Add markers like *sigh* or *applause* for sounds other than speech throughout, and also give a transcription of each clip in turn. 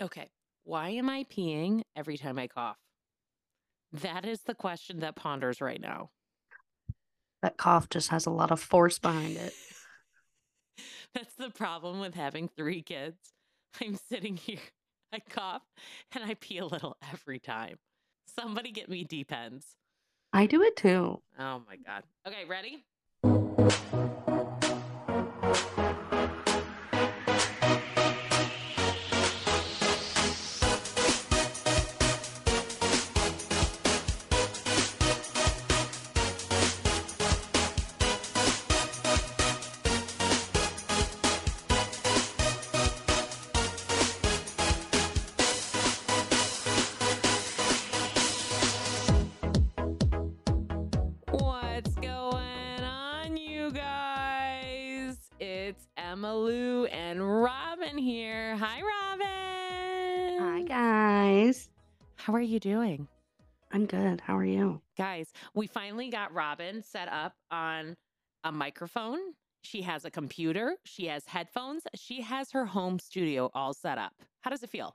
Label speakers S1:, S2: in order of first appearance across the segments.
S1: Okay. Why am I peeing every time I cough? That is the question that ponders right now.
S2: That cough just has a lot of force behind it. *laughs*
S1: That's the problem with having three kids. I'm sitting here, *laughs* I cough, and I pee a little every time. Somebody get me Depends.
S2: I do it too.
S1: Oh my God. Okay, ready? How are you doing?
S2: I'm good. How are you?
S1: Guys, we finally got Robin set up on a microphone. She has a computer, she has headphones, she has her home studio all set up. How does it feel?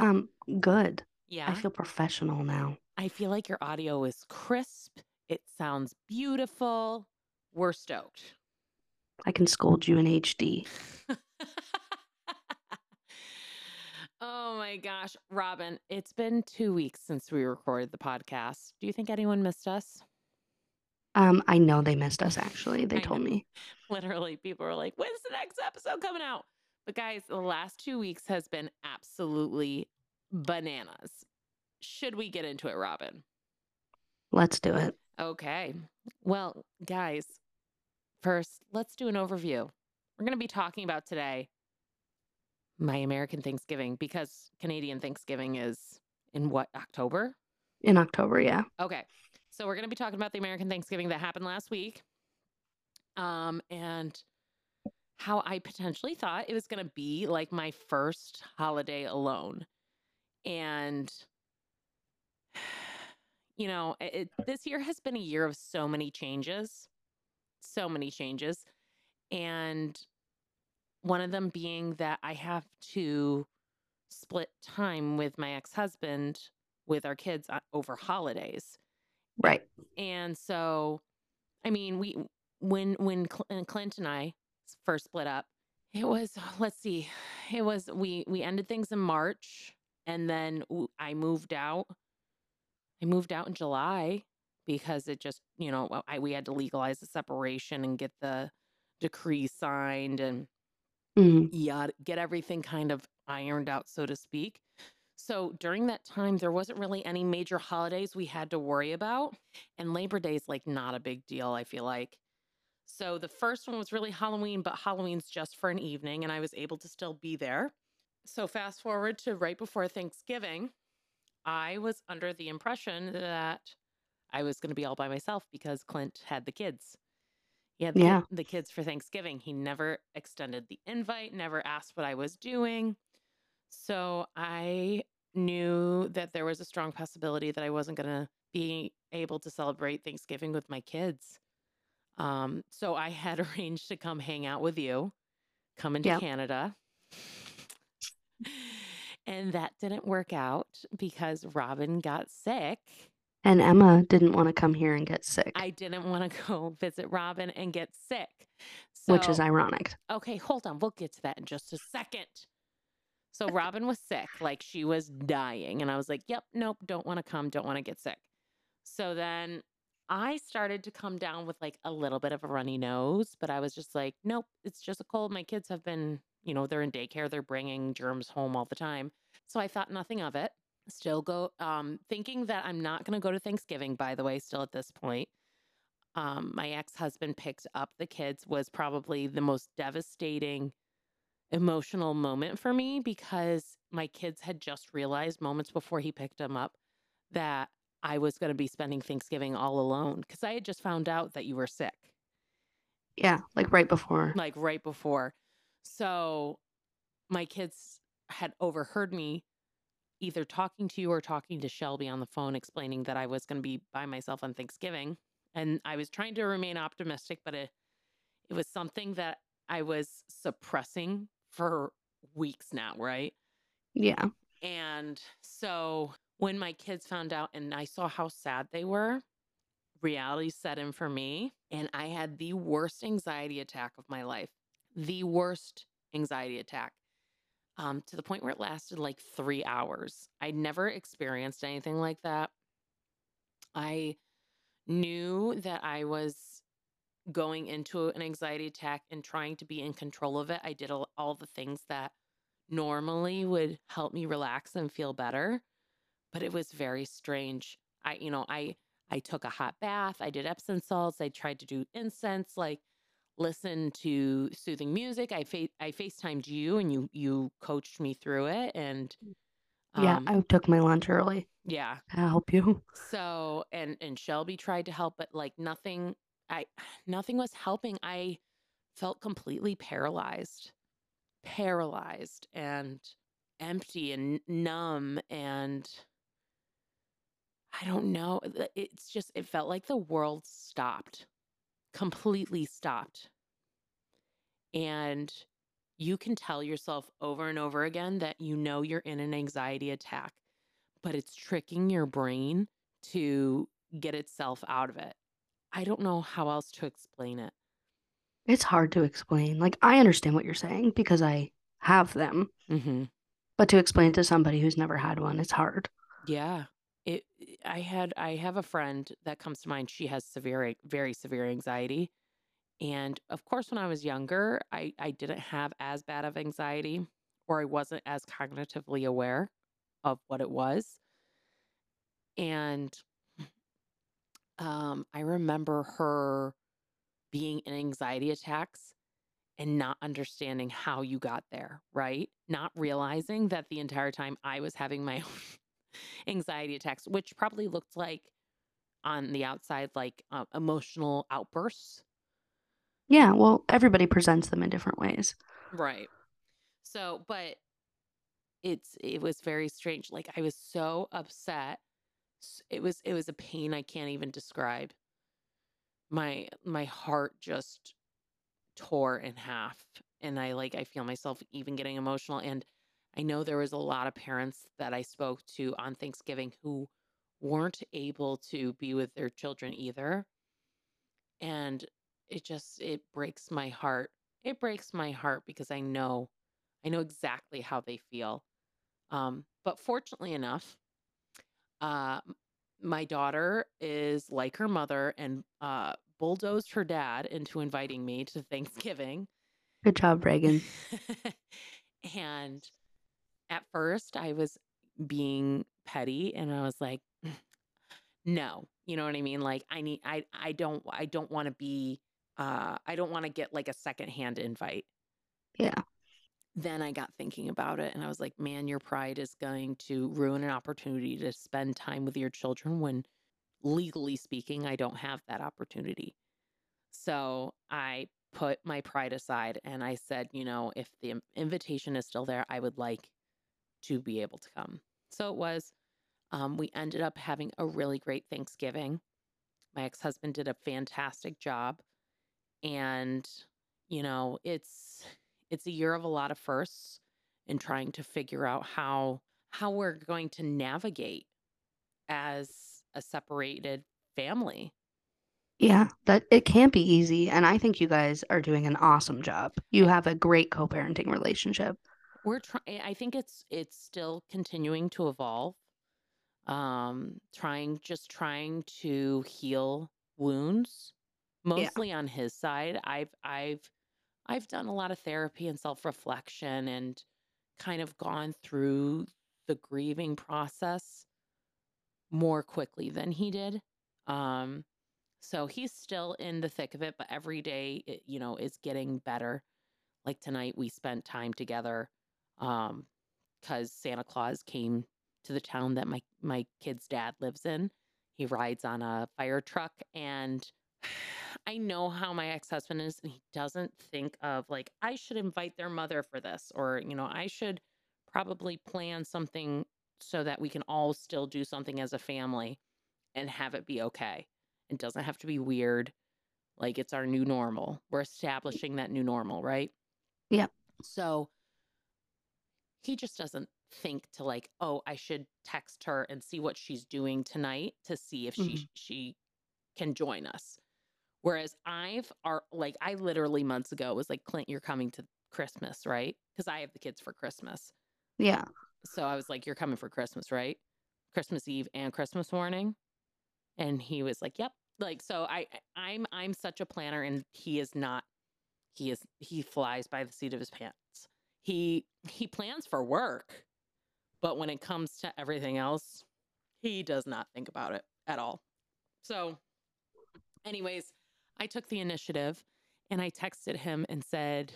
S2: Um, good.
S1: Yeah.
S2: I feel professional now.
S1: I feel like your audio is crisp. It sounds beautiful. We're stoked.
S2: I can scold you in HD. *laughs*
S1: oh my gosh. Robin, it's been two weeks since we recorded the podcast. Do you think anyone missed us?
S2: Um, I know they missed us actually. They
S1: I
S2: told
S1: know.
S2: me. *laughs*
S1: Literally, people are like, when's the next episode coming out? But guys, the last two weeks has been absolutely bananas. Should we get into it, Robin?
S2: Let's do it.
S1: Okay. Well, guys, first, let's do an overview. We're going to be talking about today my American Thanksgiving because Canadian Thanksgiving is in what, October?
S2: In October, yeah.
S1: Okay. So we're going to be talking about the American Thanksgiving that happened last week. Um and how I potentially thought it was going to be like my first holiday alone. And *sighs* you know, it, it- this year has been a year of so many changes. So many changes. And one of them being that I have to split time with my ex-husband with our kids uh, over holidays.
S2: Right.
S1: And so, I mean, we when when Cl- uh, Clint and I first split up, it was *sighs* let's see, it was we we ended things in March, and then I moved out. I moved out in July because it just you know I we had to legalize the separation and get the decree signed and
S2: Mm-hmm.
S1: Yeah, get everything kind of ironed out, so to speak. So during that time, there wasn't really any major holidays we had to worry about. And Labor Day is like not a big deal, I feel like. So the first one was really Halloween, but Halloween's just for an evening, and I was able to still be there. So fast forward to right before Thanksgiving, I was under the impression that I was going to be all by myself because Clint had the kids. He had the,
S2: Yeah.
S1: the kids for Thanksgiving. He never extended the invite, never asked what I was doing. So I knew that there was a strong possibility that I wasn't going to be able to celebrate Thanksgiving with my kids. Um, so I had *laughs* arranged to come hang out with you, come into
S2: Yep.
S1: Canada. And that didn't work out because Robin got sick.
S2: And Emma didn't want to come here and get sick,
S1: I didn't want to *laughs* go visit Robin and get sick.
S2: which is ironic.
S1: Okay, hold on. We'll get to that in just a second. So Robin was sick, like she was dying. And I was like, yep, nope, don't want to come, don't want to get sick. So then I started to come down with like a little bit of a runny nose, but I was just like, nope, it's just a cold. My kids have been, you know, they're in daycare, they're bringing germs home all the time. So I thought nothing of it. Still go, um, thinking that I'm not going to go to Thanksgiving, by the way, still at this point um, my ex husband picked up the kids was probably the most devastating emotional moment for me because my kids had just realized moments before he picked them up that I was going to be spending Thanksgiving all alone because I had just found out that you were sick,
S2: Yeah, like right before.
S1: like right before. So my kids had overheard me either talking to you or talking to Shelby on the phone, explaining that I was going to be by myself on Thanksgiving. And I was trying to remain optimistic, but it, it was something that I was suppressing for weeks now, right?
S2: Yeah.
S1: And so when my kids found out and I saw how sad they were, reality set in for me. And I had the worst anxiety attack of my life. The worst anxiety attack. Um, to the point where it lasted like three hours. I'd never experienced anything like that. I knew that I was going into an anxiety attack and trying to be in control of it. I did all the things that normally would help me relax and feel better, but it was very strange. I, you know, I I took a hot bath, I did Epsom salts, I tried to do incense, like listen to soothing music. I fa- I FaceTimed you and you you coached me through it and
S2: Yeah.
S1: um
S2: I took my lunch early
S1: yeah.
S2: to help you. *laughs*
S1: So and and Shelby tried to help but like nothing I *sighs* nothing was helping. I felt completely paralyzed. Paralyzed and empty and numb and I don't know. It's just it felt like the world stopped. Completely stopped. And you can tell yourself over and over again that you know you're in an anxiety attack, but it's tricking your brain to get itself out of it. I don't know how else to explain it.
S2: It's hard to explain. Like, I understand what you're saying because I have them,
S1: hmm
S2: but to explain to somebody who's never had one, it's hard.
S1: Yeah. It I had I have a friend that comes to mind. She has severe very severe anxiety. And of course when I was younger, I I didn't have as bad of anxiety or I wasn't as cognitively aware of what it was. And um I remember her being in anxiety attacks and not understanding how you got there, right? Not realizing that the entire time I was having my *laughs* own anxiety attacks, which probably looked like on the outside like uh, emotional outbursts.
S2: Yeah. Well, everybody presents them in different ways.
S1: Right. So, but it's it was very strange. Like I was so upset. It was it was a pain I can't even describe. My my heart just tore in half and I like I feel myself even getting emotional and I know there was a lot of parents that I spoke to on Thanksgiving who weren't able to be with their children either and it just it breaks my heart. It breaks my heart because I know I know exactly how they feel. Um but fortunately enough, uh my daughter is like her mother and uh bulldozed her dad into inviting me to Thanksgiving
S2: Good job, Reagan. *laughs*
S1: and at first I was being petty and I was like, *sighs* no, you know what I mean? Like I need I I don't I don't want to be uh I don't want to get like a secondhand invite.
S2: Yeah.
S1: Then I got thinking about it and I was like, man, your pride is going to ruin an opportunity to spend time with your children when legally speaking, I don't have that opportunity. So I put my pride aside and I said, you know, if the invitation is still there, I would like to be able to come. So it was. Um, we ended up having a really great Thanksgiving. My ex husband did a fantastic job. And, you know, it's it's a year of a lot of firsts and trying to figure out how how we're going to navigate as a separated family.
S2: Yeah. That it can't be easy. And I think you guys are doing an awesome job. You have a great co parenting relationship.
S1: We're trying I think it's it's still continuing to evolve. Um trying just trying to heal wounds
S2: Yeah.
S1: mostly on his side. I've I've I've done a lot of therapy and self-reflection and kind of gone through the grieving process more quickly than he did. Um so he's still in the thick of it, but every day it, you know, is getting better. Like tonight we spent time together um cuz Santa Claus came to the town that my my kid's dad lives in. He rides on a fire truck and *sighs* I know how my ex-husband is and he doesn't think of like I should invite their mother for this or you know I should probably plan something so that we can all still do something as a family and have it be okay. It doesn't have to be weird. Like it's our new normal. We're establishing that new normal, right?
S2: Yeah.
S1: So he just doesn't think to like, oh, I should text her and see what she's doing tonight to see if she
S2: Mhm.
S1: she can join us. Whereas I've are like I literally months ago was like, Clint, you're coming to Christmas, right? Because I have the kids for Christmas.
S2: Yeah.
S1: So I was like, You're coming for Christmas, right? Christmas Eve and Christmas morning. And he was like, Yep. Like so I I'm I'm such a planner and he is not he is he flies by the seat of his pants. He he plans for work, but when it comes to everything else, he does not think about it at all. So anyways, I took the initiative and I texted him and said,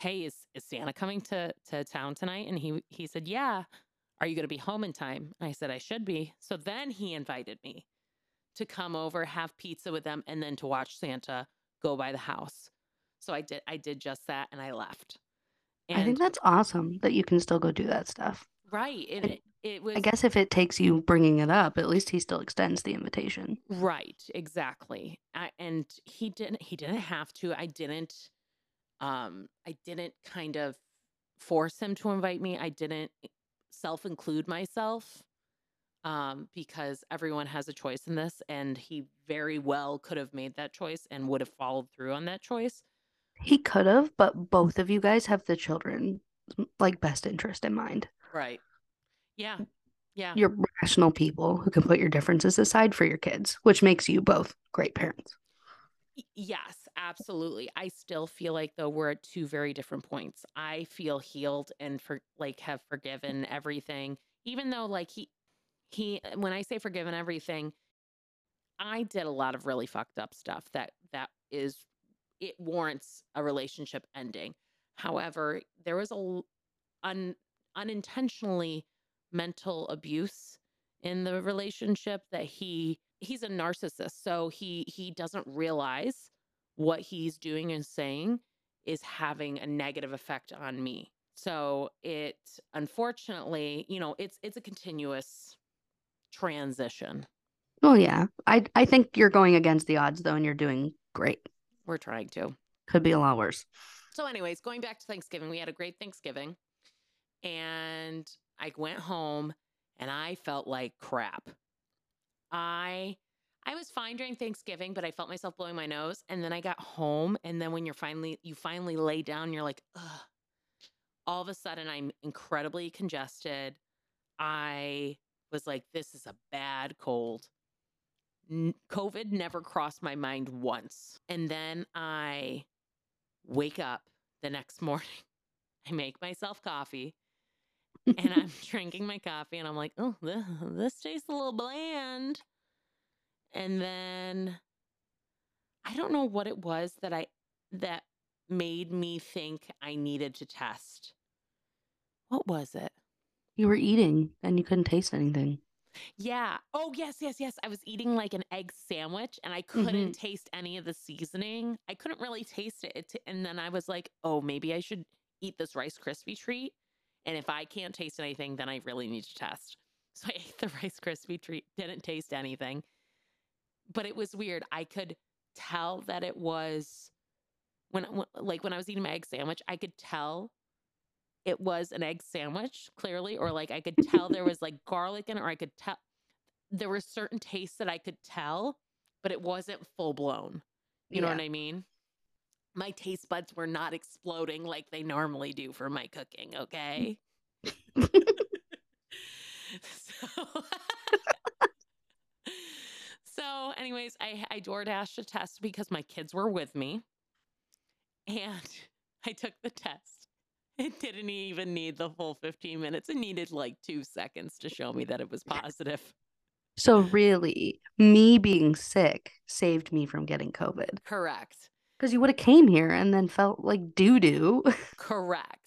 S1: "Hey, is is Santa coming to to town tonight?" And he he said, "Yeah." Are you going to be home in time? And I said I should be. So then he invited me to come over, have pizza with them, and then to watch Santa go by the house. So I did. I did just that, and I left.
S2: I think that's awesome that you can still go do that stuff.
S1: right. And
S2: I-
S1: it, it was
S2: I guess if it takes you bringing it up, at least he still extends the invitation.
S1: Right, exactly. I, and he didn't he didn't have to. I didn't um I didn't kind of force him to invite me. I didn't self-include myself um because everyone has a choice in this and he very well could have made that choice and would have followed through on that choice.
S2: He could have, but both of you guys have the children like best interest in mind.
S1: Right. Yeah. Yeah.
S2: You're rational people who can put your differences aside for your kids, which makes you both great parents.
S1: Yes, absolutely. I still feel like though we're at two very different points. I feel healed and for like have forgiven everything, even though like he he when I say forgiven everything, I did a lot of really fucked up stuff that that is it warrants a relationship ending. However, there was a un, unintentionally mental abuse in the relationship that he he's a narcissist so he he doesn't realize what he's doing and saying is having a negative effect on me so it unfortunately you know it's it's a continuous transition
S2: Well, yeah. I I think you're going against the odds though, and you're doing great.
S1: We're trying to
S2: Could be a lot worse.
S1: So, anyways, going back to Thanksgiving, we had a great Thanksgiving. And I went home and I felt like crap. I I was fine during Thanksgiving, but I felt myself blowing my nose. And then I got home, and then when you're finally you finally lay down, you're like, ugh. All of a sudden, I'm incredibly congested. I was like, this is a bad cold. COVID never crossed my mind once. And then I wake up the next *laughs* morning. I make myself coffee and I'm *laughs* drinking my coffee and I'm like, oh, this, this tastes a little bland. And then I don't know what it was that I that made me think I needed to test. What was it?
S2: You were eating and you couldn't taste anything.
S1: Yeah. Oh, yes, yes, yes. I was eating like an egg sandwich and I couldn't mm-hmm. taste any of the seasoning. I couldn't really taste it. t- And then I was like, oh, maybe I should eat this Rice Krispie treat. And if I can't taste anything, then I really need to test. *laughs* So I ate the Rice Krispie treat, didn't taste anything. But it was weird. I could tell that it was when, when like when I was eating my egg sandwich, I could tell it was an egg sandwich, clearly, or like I could tell there was like garlic in it, or I could tell there were certain tastes that I could tell, but it wasn't full blown. You know what I mean? My taste buds were not exploding like they normally do for my cooking, okay? so, *laughs* so, anyways, I I DoorDashed a test because my kids were with me, and I took the test. *laughs* It didn't even need the full 15 minutes. It needed like two seconds to show me that it was positive.
S2: So really, me being sick saved me from getting COVID.
S1: Correct.
S2: Because you would have came here and then felt like doo doo.
S1: Correct.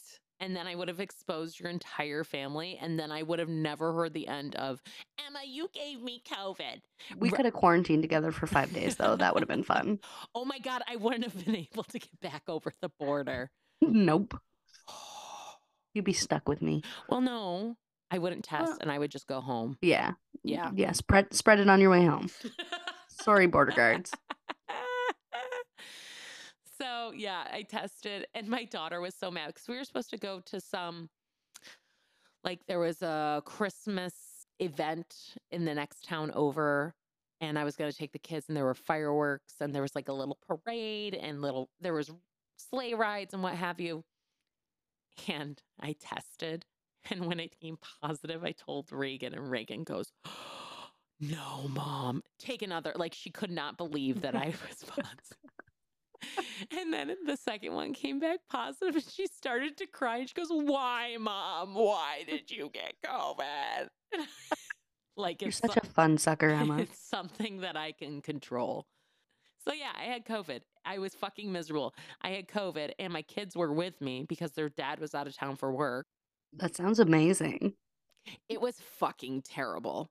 S1: And then I would have exposed your entire family, and then I would have never heard the end of Emma, you gave me COVID.
S2: We could have quarantined together for five days though. That would have been fun. *laughs*
S1: Oh my God, I wouldn't have been able to get back over the border. *laughs*
S2: Nope. You'd be stuck with me.
S1: well, no, I wouldn't test
S2: Well-
S1: and I would just go home.
S2: Yeah.
S1: Yeah.
S2: Yeah. Spread spread it on your way home. Sorry, border guards. *laughs*
S1: so yeah, I tested, and my daughter was so mad because we were supposed to go to some like there was a Christmas event in the next town over and I was going to take the kids and there were fireworks and there was like a little parade and little there was sleigh rides and what have you. And I tested and when it came positive, I told Reagan and Reagan goes, "No, mom, take another." Like she could not believe that I *laughs* was positive. and then the second one came back positive and she started to cry and she goes, Why, mom? Why did you get COVID? *laughs* like
S2: You're
S1: it's
S2: such a fun sucker, Emma. *laughs*
S1: it's something that I can control. So yeah, I had COVID. I was fucking miserable. I had COVID and my kids were with me because their dad was out of town for work.
S2: That sounds amazing.
S1: It was fucking terrible.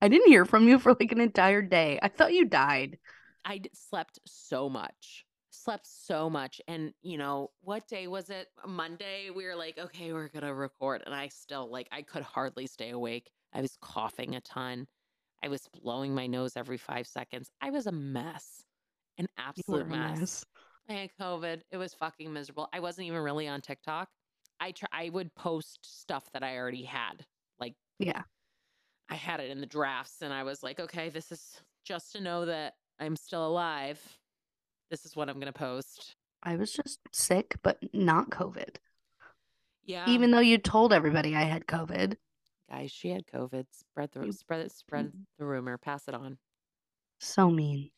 S2: I didn't hear from you for like an entire day. I thought you died.
S1: I slept so much. Slept so much. And, you know, what day was it? Monday, we were like, okay, we're going to record. And I still, like, I could hardly stay awake. I was coughing a ton. I was blowing my nose every five seconds. I was a mess, an absolute mess.
S2: mess.
S1: I had COVID. It was fucking miserable. I wasn't even really on TikTok. I try, I would post stuff that I already had. Like,
S2: Yeah.
S1: I had it in the drafts and I was like, okay, this is just to know that I'm still alive. This is what I'm going to post.
S2: I was just sick, but not COVID.
S1: Yeah.
S2: Even though you told everybody I had COVID.
S1: Guys, she had COVID. Spread the spread spread mm. the rumor. Pass it on.
S2: So mean.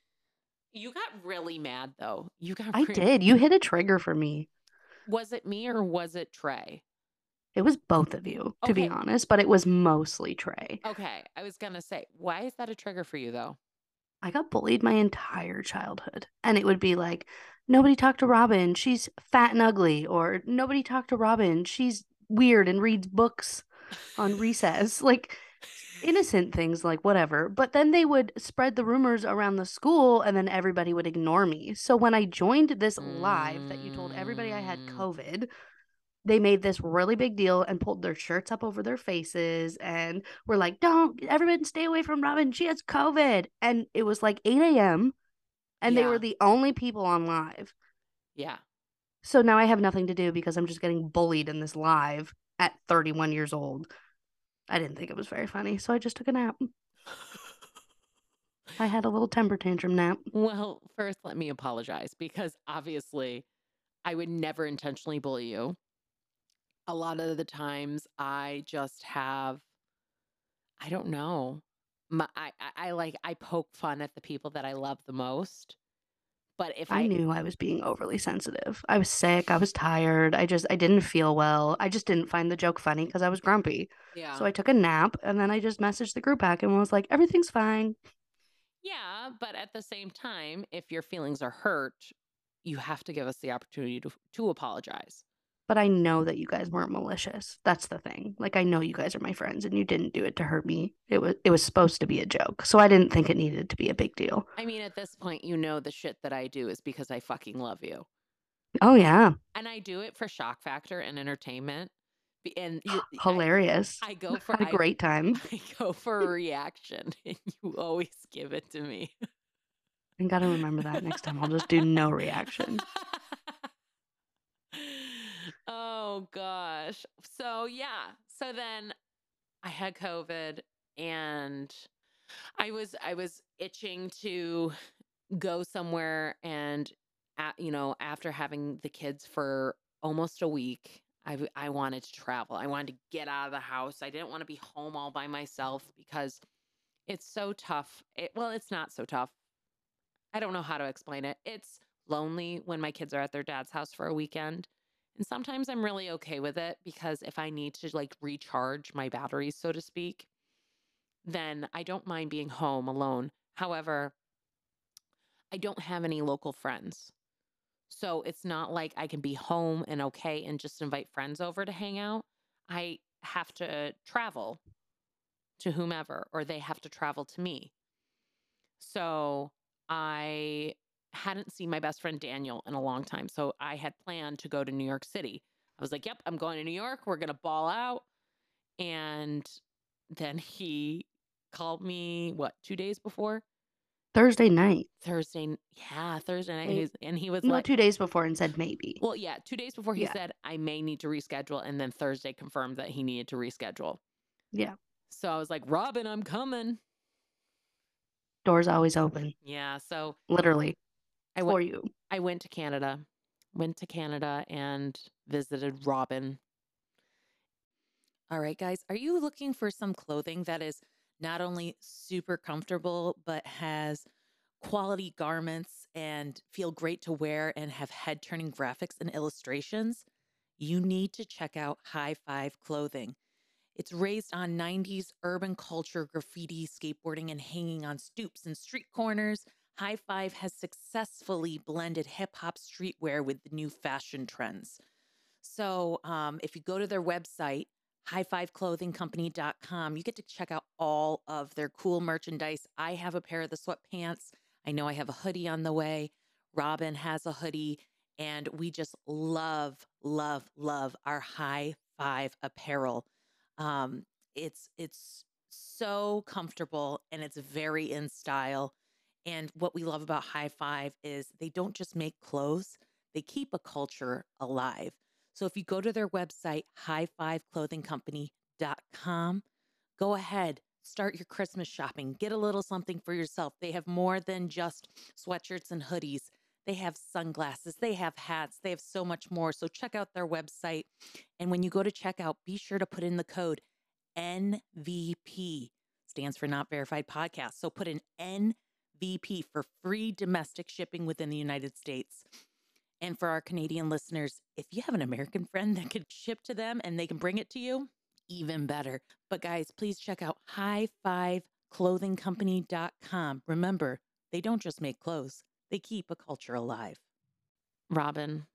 S1: You got really mad though. You got
S2: I did. You hit a trigger for me.
S1: Was it me or was it Trey?
S2: It was both of you, to be honest, but it was mostly Trey.
S1: Okay, I was going to say, why is that a trigger for you though?
S2: I got bullied my entire childhood. And it would be like, nobody talked to Robin. She's fat and ugly. Or nobody talked to Robin. She's weird and reads books on recess. Like innocent things, like whatever. But then they would spread the rumors around the school and then everybody would ignore me. So when I joined this live that you told everybody I had
S1: Mm.
S2: COVID, they made this really big deal and pulled their shirts up over their faces and were like, don't, everyone stay away from Robin. She has COVID. And it was like 8 a.m. and they were the only people on live.
S1: Yeah.
S2: So now I have nothing to do because I'm just getting bullied in this live at 31 years old. I didn't think it was very funny, so I just took a nap. *laughs* I had a little temper tantrum nap.
S1: Well, first, let me apologize because obviously I would never intentionally bully you. A lot of the times I just have, I don't know. My, I, I, I like, I poke fun at the people that I love the most. But if
S2: I
S1: I,
S2: knew I was being overly sensitive. I was sick. I was tired. I just, I didn't feel well. I just didn't find the joke funny because I was grumpy.
S1: yeah.
S2: So I took a nap and then I just messaged the group back and was like, everything's fine.
S1: yeah. But at the same time, if your feelings are hurt, you have to give us the opportunity to, to apologize.
S2: But I know that you guys weren't malicious. That's the thing. Like I know you guys are my friends and you didn't do it to hurt me. It was it was supposed to be a joke. So I didn't think it needed to be a big deal.
S1: I mean, at this point, you know, the shit that I do is because I fucking love you.
S2: Oh yeah.
S1: and I do it for shock factor and entertainment. And you, *gasps* I-
S2: Hilarious.
S1: I, go *laughs* for
S2: Had a
S1: I-
S2: great time. *laughs*
S1: I go for a reaction, *laughs* and you always give it to me.
S2: I gotta remember that next time. I'll just do no reaction.
S1: Oh gosh. So yeah. So then I had COVID and I was I was itching to go somewhere and a you know, after having the kids for almost a week, I I wanted to travel. I wanted to get out of the house. I didn't want to be home all by myself because it's so tough. It, well, it's not so tough. I don't know how to explain it. It's lonely when my kids are at their dad's house for a weekend. And sometimes I'm really okay with it because if I need to like recharge my batteries, so to speak, then I don't mind being home alone. However, I don't have any local friends. So it's not like I can be home and okay and just invite friends over to hang out. I have to travel to whomever, or they have to travel to me. So I hadn't seen my best friend Daniel in a long time. So I had planned to go to New York City. I was like, yep, I'm going to New York. We're going to ball out. And then he called me, what, two days before?
S2: Thursday night.
S1: Thursday. Yeah, Thursday night.
S2: Maybe-
S1: He was, and he was
S2: No,
S1: like,
S2: two days before and said maybe.
S1: well, yeah, two days before he
S2: Yeah.
S1: said I may need to reschedule, and then Thursday confirmed that he needed to reschedule.
S2: Yeah.
S1: So I was like, Robin, I'm coming.
S2: Doors always open.
S1: Yeah. So
S2: Literally.
S1: I
S2: for you.
S1: I went to Canada. Went to Canada and visited Robin.
S3: All right, guys, are you looking for some clothing that is not only super comfortable, but has quality garments and feel great to wear and have head turning graphics and illustrations? You need to check out High Five Clothing. It's raised on 90s urban culture, graffiti, skateboarding, and hanging on stoops and street corners. High Five has successfully blended hip hop streetwear with the new fashion trends. So um, if you go to their website, highfiveclothingcompany.com, you get to check out all of their cool merchandise. I have a pair of the sweatpants. I know I have a hoodie on the way. Robin has a hoodie. And we just love, love, love our high five apparel. Um, it's it's so comfortable and it's very in style. And what we love about High Five is they don't just make clothes, they keep a culture alive. So if you go to their website, highfiveclothingcompany.com, go ahead, start your Christmas shopping, get a little something for yourself. They have more than just sweatshirts and hoodies. They have sunglasses, they have hats, they have so much more. So check out their website. And when you go to checkout, be sure to put in the code NVP, stands for Not Verified Podcast. So put in NVP for free domestic shipping within the United States. And for our Canadian listeners, if you have an American friend that could ship to them and they can bring it to you, even better. But guys, please check out highfiveclothingcompany.com. Remember, they don't just make clothes, they keep a culture alive.
S1: Robin,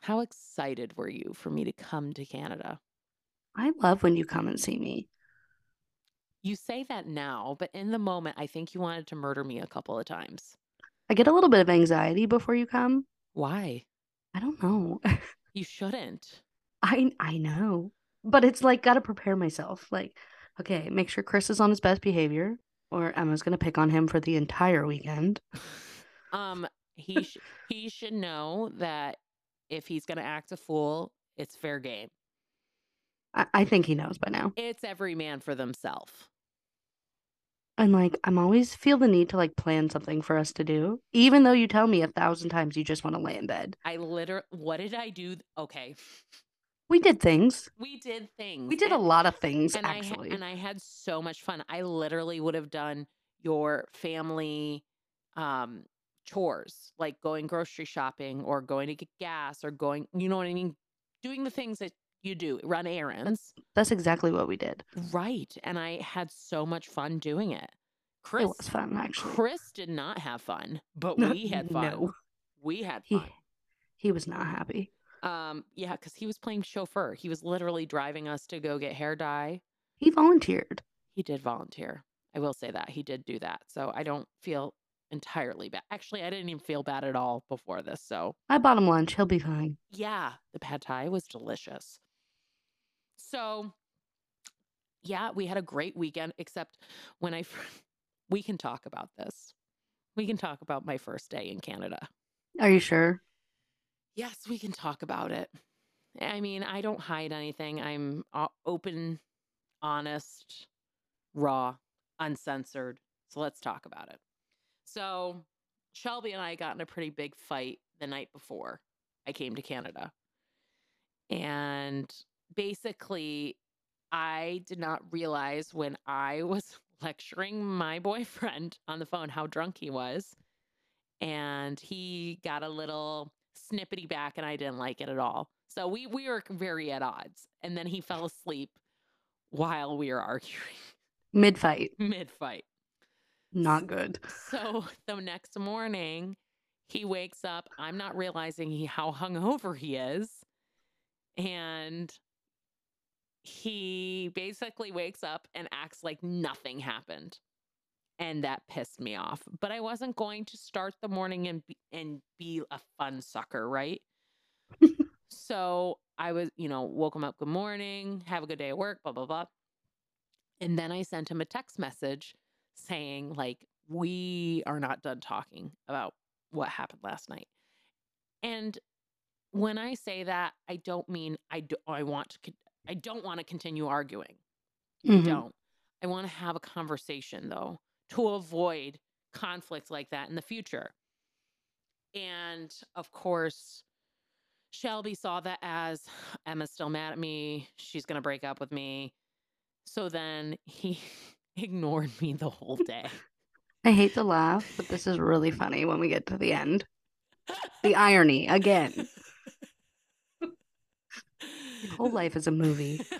S1: how excited were you for me to come to Canada?
S2: I love when you come and see me.
S1: You say that now, but in the moment, I think you wanted to murder me a couple of times.
S2: I get a little bit of anxiety before you come.
S1: Why?
S2: I don't know. *laughs*
S1: You shouldn't.
S2: I I know. But it's like gotta prepare myself. Like, okay, make sure Chris is on his best behavior, or Emma's gonna pick on him for the entire weekend. *laughs*
S1: Um, he sh- he should know that if he's gonna act a fool, it's fair game.
S2: I, I think he knows by now.
S1: It's every man for themselves.
S2: And like I'm always feel the need to like plan something for us to do, even though you tell me a thousand times you just want to lay in bed.
S1: I literally, what did I do? Okay,
S2: We did things.
S1: we did things.
S2: We did a lot of things
S1: and I
S2: actually.
S1: and I had so much fun. I literally would have done your family um chores, like going grocery shopping or going to get gas or going, you know what I mean, doing the things that you do, run errands.
S2: That's exactly what we did.
S1: Right. And I had so much fun doing it. Chris
S2: It was fun actually.
S1: Chris did not have fun, but we had fun.
S2: no.
S1: We had
S2: He
S1: fun.
S2: he was not happy.
S1: Um, yeah, because he was playing chauffeur. He was literally driving us to go get hair dye.
S2: He volunteered.
S1: He did volunteer. I will say that he did do that. So I don't feel entirely bad. Actually, I didn't even feel bad at all before this. So
S2: I bought him lunch. He'll be fine.
S1: yeah, the pad thai was delicious. So yeah, we had a great weekend, except when I, *laughs* we can talk about this. We can talk about my first day in Canada.
S2: Are you sure?
S1: Yes, we can talk about it. I mean, I don't hide anything. I'm uh, open, honest, raw, uncensored. So let's talk about it. So, Shelby and I got in a pretty big fight the night before I came to Canada. And basically, I did not realize when I was *laughs* lecturing my boyfriend on the phone how drunk he was. And he got a little snippety back and I didn't like it at all. So we we were very at odds. And then he fell asleep while we were *laughs* arguing
S2: Mid fight.
S1: mid fight.
S2: Not good.
S1: So *laughs* the next morning, he wakes up. I'm not realizing he, how hungover he is. And he basically wakes up and acts like nothing happened. And that pissed me off. But I wasn't going to start the morning and be, and be a fun sucker, right? *laughs* so I was, you know, woke him up, good morning, have a good day at work, blah, blah, blah. And then I sent him a text message saying, like, we are not done talking about what happened last night. And when I say that, I don't mean I do, I want to I don't want to continue arguing. I
S2: Mhm.
S1: don't. I want to have a conversation though to avoid conflict like that in the future. And of course, Shelby saw that as Emma's still mad at me. She's going to break up with me. So then he *laughs* ignored me the whole day.
S2: I hate to laugh, but this is really funny when we get to the end. The *laughs* irony again. Whole life is a movie. *laughs*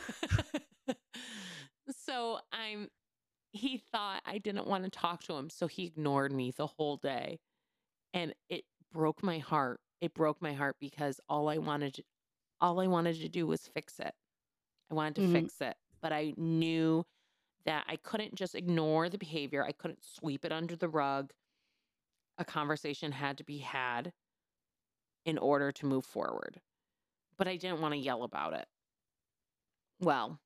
S1: so I'm he thought I didn't want to talk to him, so he ignored me the whole day. And it broke my heart. It broke my heart because all I wanted to, all I wanted to do was fix it. I wanted to
S2: Mhm.
S1: fix it, but I knew that I couldn't just ignore the behavior. I couldn't sweep it under the rug. A conversation had to be had in order to move forward. But I didn't want to yell about it. Well,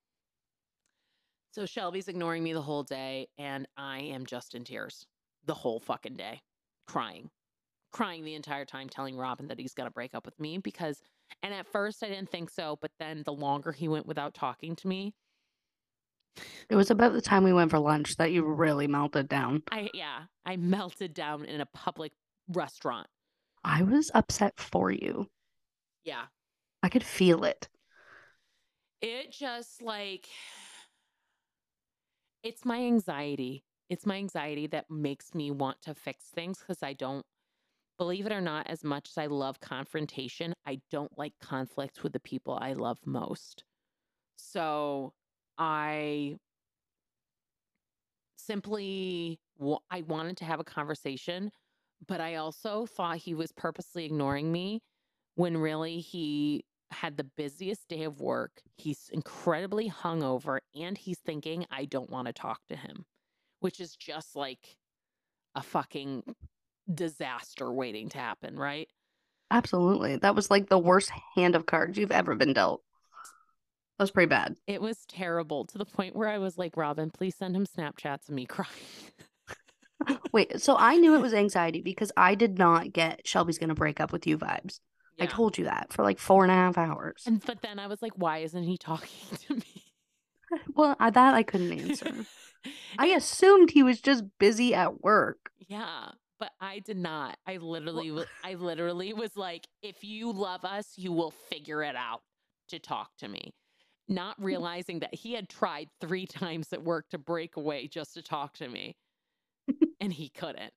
S1: so Shelby's ignoring me the whole day, and I am just in tears the whole fucking day, crying, crying the entire time, telling Robin that he's going to break up with me because, and at first I didn't think so, but then the longer he went without talking to me,
S2: It was about the time we went for lunch that you really melted down.
S1: I, yeah, I melted down in a public restaurant.
S2: I was upset for you.
S1: Yeah.
S2: I could feel it.
S1: It just like, it's my anxiety. It's my anxiety that makes me want to fix things because I don't, believe it or not, as much as I love confrontation, I don't like conflict with the people I love most. So I simply, I wanted to have a conversation, but I also thought he was purposely ignoring me when really he had the busiest day of work. He's incredibly hungover and he's thinking, I don't want to talk to him, which is just like a fucking disaster waiting to happen, right?
S2: Absolutely. That was like the worst hand of cards you've ever been dealt. That was pretty bad.
S1: It was terrible to the point where I was like, Robin, please send him Snapchats of me crying. *laughs*
S2: Wait, so I knew it was anxiety because I did not get Shelby's gonna break up with you vibes. I told you that for like four and a half hours.
S1: And but then I was like, why isn't he talking *laughs* to me? *laughs*
S2: Well, I, that I couldn't answer. *laughs* I assumed he was just busy at work.
S1: Yeah, but I did not. I literally wa- I literally was like, if you love us, you will figure it out to talk to me. Not hmm. realizing that he had tried 3 times at work to break away just to talk to me. and he couldn't.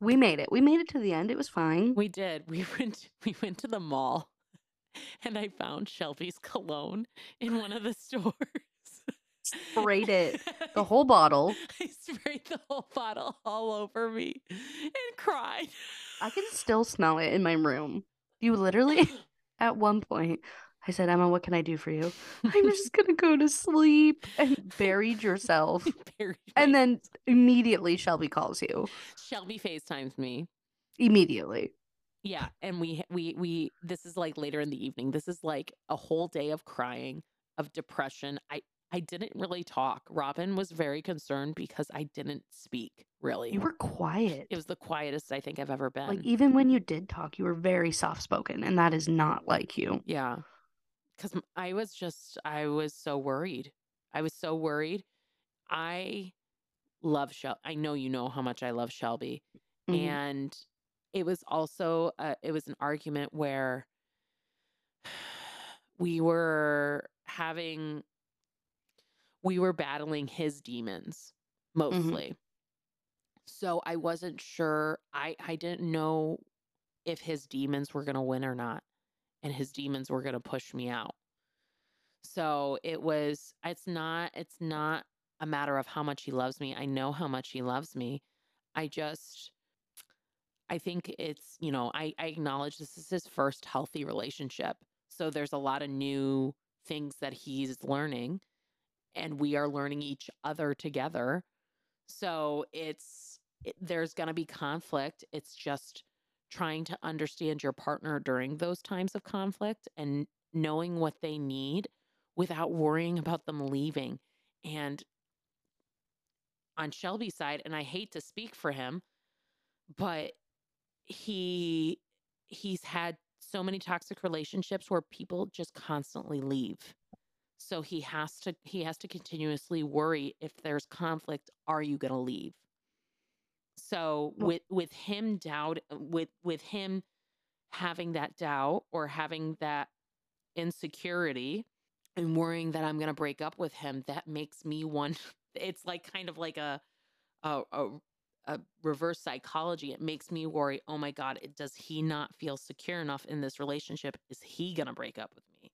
S2: We made it. We made it to the end. It was fine.
S1: We did. *laughs* We went we went to the mall *laughs* and I found Shelby's cologne in one of the *laughs* stores.
S2: Sprayed it, the whole bottle.
S1: I sprayed the whole bottle all over me and cried.
S2: I can still smell it in my room. You literally, at one point, I said, Emma, what can I do for you? *laughs* I'm just going to go to sleep and buried yourself. *laughs*
S1: Buried
S2: And then immediately Shelby calls you.
S1: Shelby FaceTimes me.
S2: Immediately.
S1: Yeah, and we we we this is like later in the evening. This is like a whole day of crying, of depression. I I didn't really talk. Robin was very concerned because I didn't speak really.
S2: You were quiet.
S1: it was the quietest I think I've ever been.
S2: Like, even when you did talk, you were very soft spoken, and that is not like you.
S1: Yeah. Cuz I was just I was so worried. I was so worried. I love Shelby. I know you know how much I love Shelby.
S2: Mhm.
S1: And it was also uh, it was an argument where *sighs* we were having we were battling his demons mostly. So I wasn't sure. I I didn't know if his demons were going to win or not and his demons were going to push me out. So it was it's not it's not a matter of how much he loves me. I know how much he loves me. I just I think it's, you know, I, I acknowledge this is his first healthy relationship. So there's a lot of new things that he's learning and we are learning each other together. So it's it, there's going to be conflict. It's just trying to understand your partner during those times of conflict and knowing what they need without worrying about them leaving. And on Shelby's side, and I hate to speak for him, but he he's had so many toxic relationships where people just constantly leave. So he has to he has to continuously worry if there's conflict, are you going to leave? So
S2: Well-
S1: with with him doubt uh, with with him having that doubt or having that insecurity and worrying that I'm going to break up with him, that makes me one *laughs* it's like kind of like a a, a a reverse psychology. It makes me worry, oh my God, it, does he not feel secure enough in this relationship? Is he going to break up with me?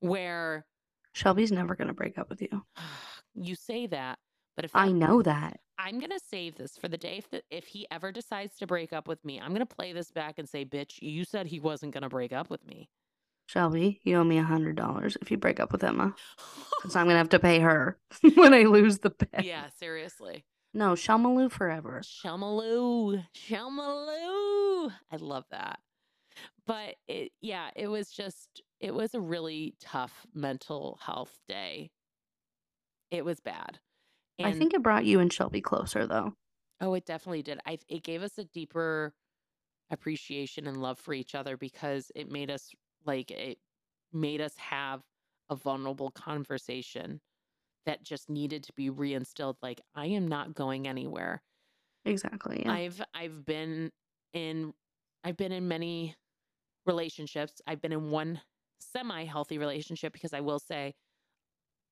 S1: Where
S2: Shelby's never going to break up with you. *sighs*
S1: you say that, but if
S2: I know that.
S1: I'm going to save this for the day if, the, if he ever decides to break up with me, I'm going to play this back and say, bitch, you said he wasn't going to break up with me.
S2: Shelby, you owe me a hundred dollars if you break up with Emma, because I'm gonna have to *laughs* pay her *laughs* when I lose the bet.
S1: yeah, seriously.
S2: No, Shelmaloo forever.
S1: Shelmaloo, Shelmaloo. I love that. But it, yeah, it was just, it was a really tough mental health day. It was bad.
S2: I think it brought you and Shelby closer, though.
S1: Oh, it definitely did. I it gave us a deeper appreciation and love for each other because it made us like it made us have a vulnerable conversation that just needed to be reinstilled like I am not going anywhere.
S2: Exactly. Yeah.
S1: I've I've been in I've been in many relationships. I've been in one semi-healthy relationship because I will say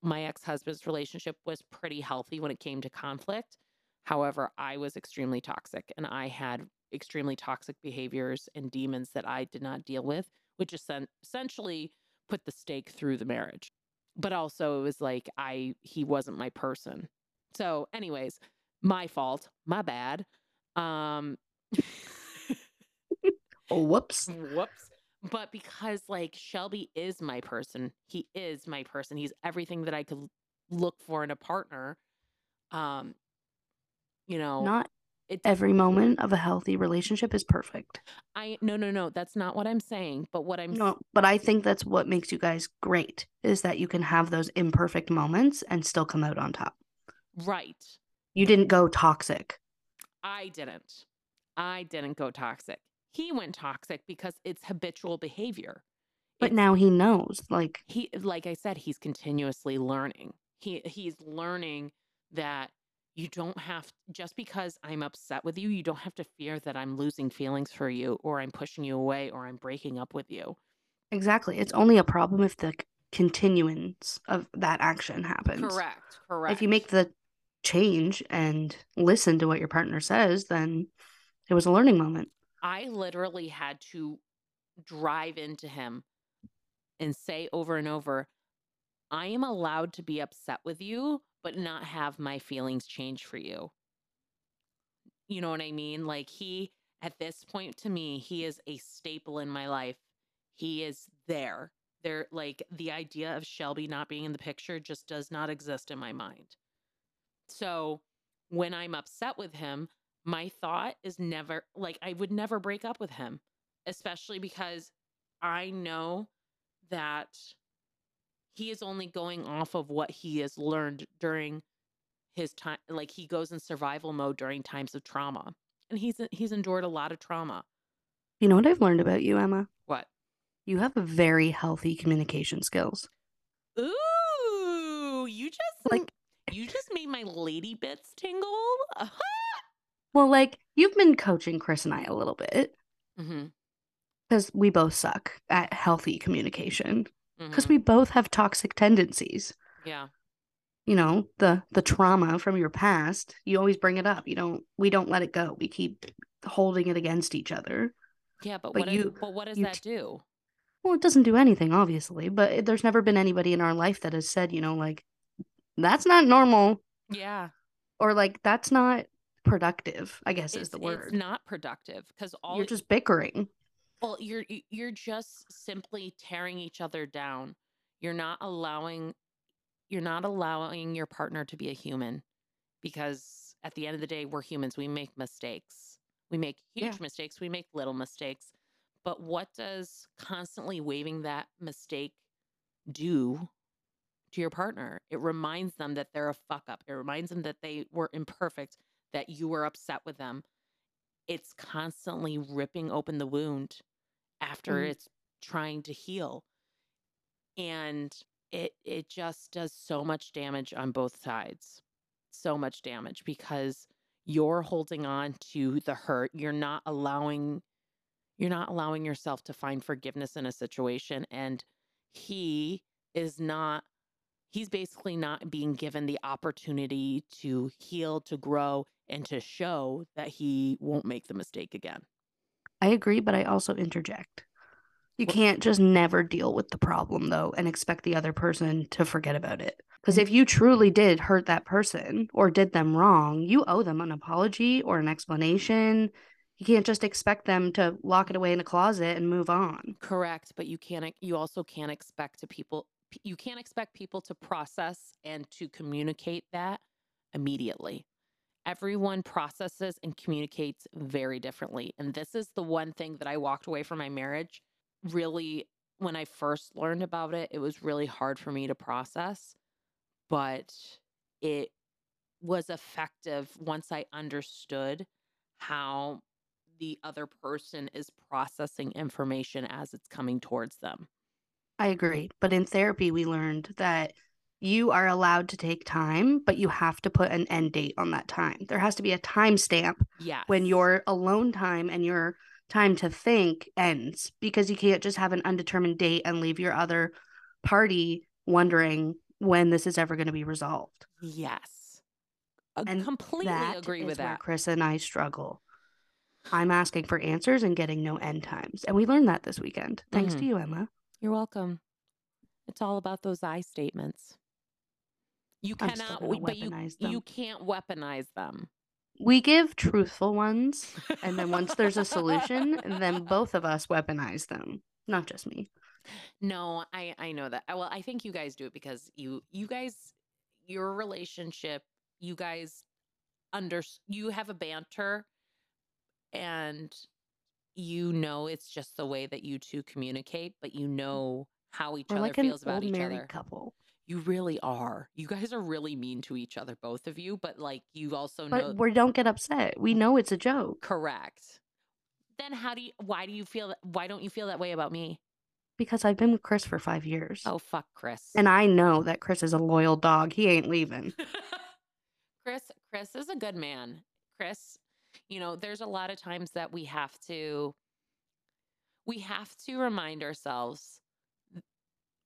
S1: my ex-husband's relationship was pretty healthy when it came to conflict. However, I was extremely toxic and I had extremely toxic behaviors and demons that I did not deal with, which essentially put the stake through the marriage. But also it was like I he wasn't my person. So anyways, my fault, my bad. Um *laughs*
S2: oh, whoops.
S1: Whoops. But because like Shelby is my person, he is my person. He's everything that I could look for in a partner. Um, you know,
S2: Not
S1: it,
S2: every moment of a healthy relationship is perfect.
S1: I no no no, that's not what I'm saying. But what I'm
S2: No, but I think that's what makes you guys great is that you can have those imperfect moments and still come out on top.
S1: right.
S2: You didn't go toxic.
S1: I didn't. I didn't go toxic. He went toxic because it's habitual behavior.
S2: But
S1: It's-
S2: now he knows. Like,
S1: he like I said, he's continuously learning. He he's learning that you don't have just because I'm upset with you, you don't have to fear that I'm losing feelings for you or I'm pushing you away or I'm breaking up with you.
S2: exactly. It's only a problem if the continuance of that action happens.
S1: Correct. Correct.
S2: If you make the change and listen to what your partner says, then it was a learning moment.
S1: I literally had to drive into him and say over and over, I am allowed to be upset with you, but not have my feelings change for you. You know what I mean? Like he, at this point to me, he is a staple in my life. He is there. There, like the idea of Shelby not being in the picture just does not exist in my mind. So when I'm upset with him, my thought is never like I would never break up with him, especially because I know that he is only going off of what he has learned during his time like he goes in survival mode during times of trauma. And he's he's endured a lot of trauma.
S2: You know what I've learned about you, Emma?
S1: What?
S2: You have very healthy communication skills.
S1: Ooh, you just
S2: Like-
S1: you just made my lady bits tingle. *laughs*
S2: Well, like, you've been coaching Chris and I a little bit
S1: mm-hmm,
S2: because we both suck at healthy communication because
S1: mm-hmm.
S2: we both have toxic tendencies.
S1: yeah.
S2: You know, the the trauma from your past, you always bring it up. You don't we don't let it go. We keep holding it against each other.
S1: Yeah, but,
S2: But
S1: what
S2: you-
S1: but what does that
S2: t-
S1: do?
S2: Well, it doesn't do anything, obviously, but there's never been anybody in our life that has said, you know, like, that's not normal
S1: Yeah.
S2: or like, that's not productive, I guess is
S1: It's,
S2: the
S1: it's
S2: word.
S1: not productive because all
S2: You're just bickering.
S1: Well, you're you're just simply tearing each other down. You're not allowing you're not allowing your partner to be a human because at the end of the day we're humans. We make mistakes. We make huge
S2: Yeah.
S1: mistakes, we make little mistakes. But what does constantly waving that mistake do to your partner. It reminds them that they're a fuck up. It reminds them that they were imperfect, that you were upset with them. It's constantly ripping open the wound after
S2: Mhm.
S1: it's trying to heal. And it it just does so much damage on both sides. So much damage because you're holding on to the hurt. You're not allowing you're not allowing yourself to find forgiveness in a situation and he is not he's basically not being given the opportunity to heal, to grow and to show that he won't make the mistake again.
S2: I agree, but I also interject. You can't just never deal with the problem though and expect the other person to forget about it. Because
S1: Mm.
S2: if you truly did hurt that person or did them wrong, you owe them an apology or an explanation. You can't just expect them to lock it away in a closet and move on.
S1: Correct, but you can't you also can't expect to people you can't expect people to process and to communicate that immediately. Everyone processes and communicates very differently. And this is the one thing that I walked away from my marriage really when I first learned about it, it was really hard for me to process, but it was effective once I understood how the other person is processing information as it's coming towards them.
S2: I agree. But in therapy, we learned that you are allowed to take time, but you have to put an end date on that time. There has to be a timestamp
S1: Yes.
S2: when your alone time and your time to think ends because you can't just have an undetermined date and leave your other party wondering when this is ever going to be resolved.
S1: Yes. I
S2: And
S1: completely agree with
S2: where
S1: that.
S2: Chris and I struggle. I'm asking for answers and getting no end times. And we learned that this weekend. Thanks
S1: Mhm.
S2: to you, Emma.
S1: You're welcome. It's all about those I statements. You
S2: I'm still
S1: cannot,
S2: gonna
S1: but you
S2: weaponize them.
S1: you can't weaponize them.
S2: We give truthful ones, and then once there's a solution, *laughs* then both of us weaponize them, not just me.
S1: No, I I know that. Well, I think you guys do it because you you guys your relationship, you guys under you have a banter and you know it's just the way that you two communicate, but you know how each
S2: We're
S1: other
S2: like an
S1: feels about
S2: old
S1: each
S2: married
S1: other.
S2: couple.
S1: You really are. You guys are really mean to each other, both of you, but like you also
S2: But
S1: know
S2: we don't get upset. We know it's a joke
S1: correct. Then how do you why do you feel that why don't you feel that way about me?
S2: because I've been with Chris for five years.
S1: Oh fuck Chris.
S2: And I know that Chris is a loyal dog. He ain't leaving. *laughs*
S1: Chris Chris is a good man. Chris, you know, there's a lot of times that we have to we have to remind ourselves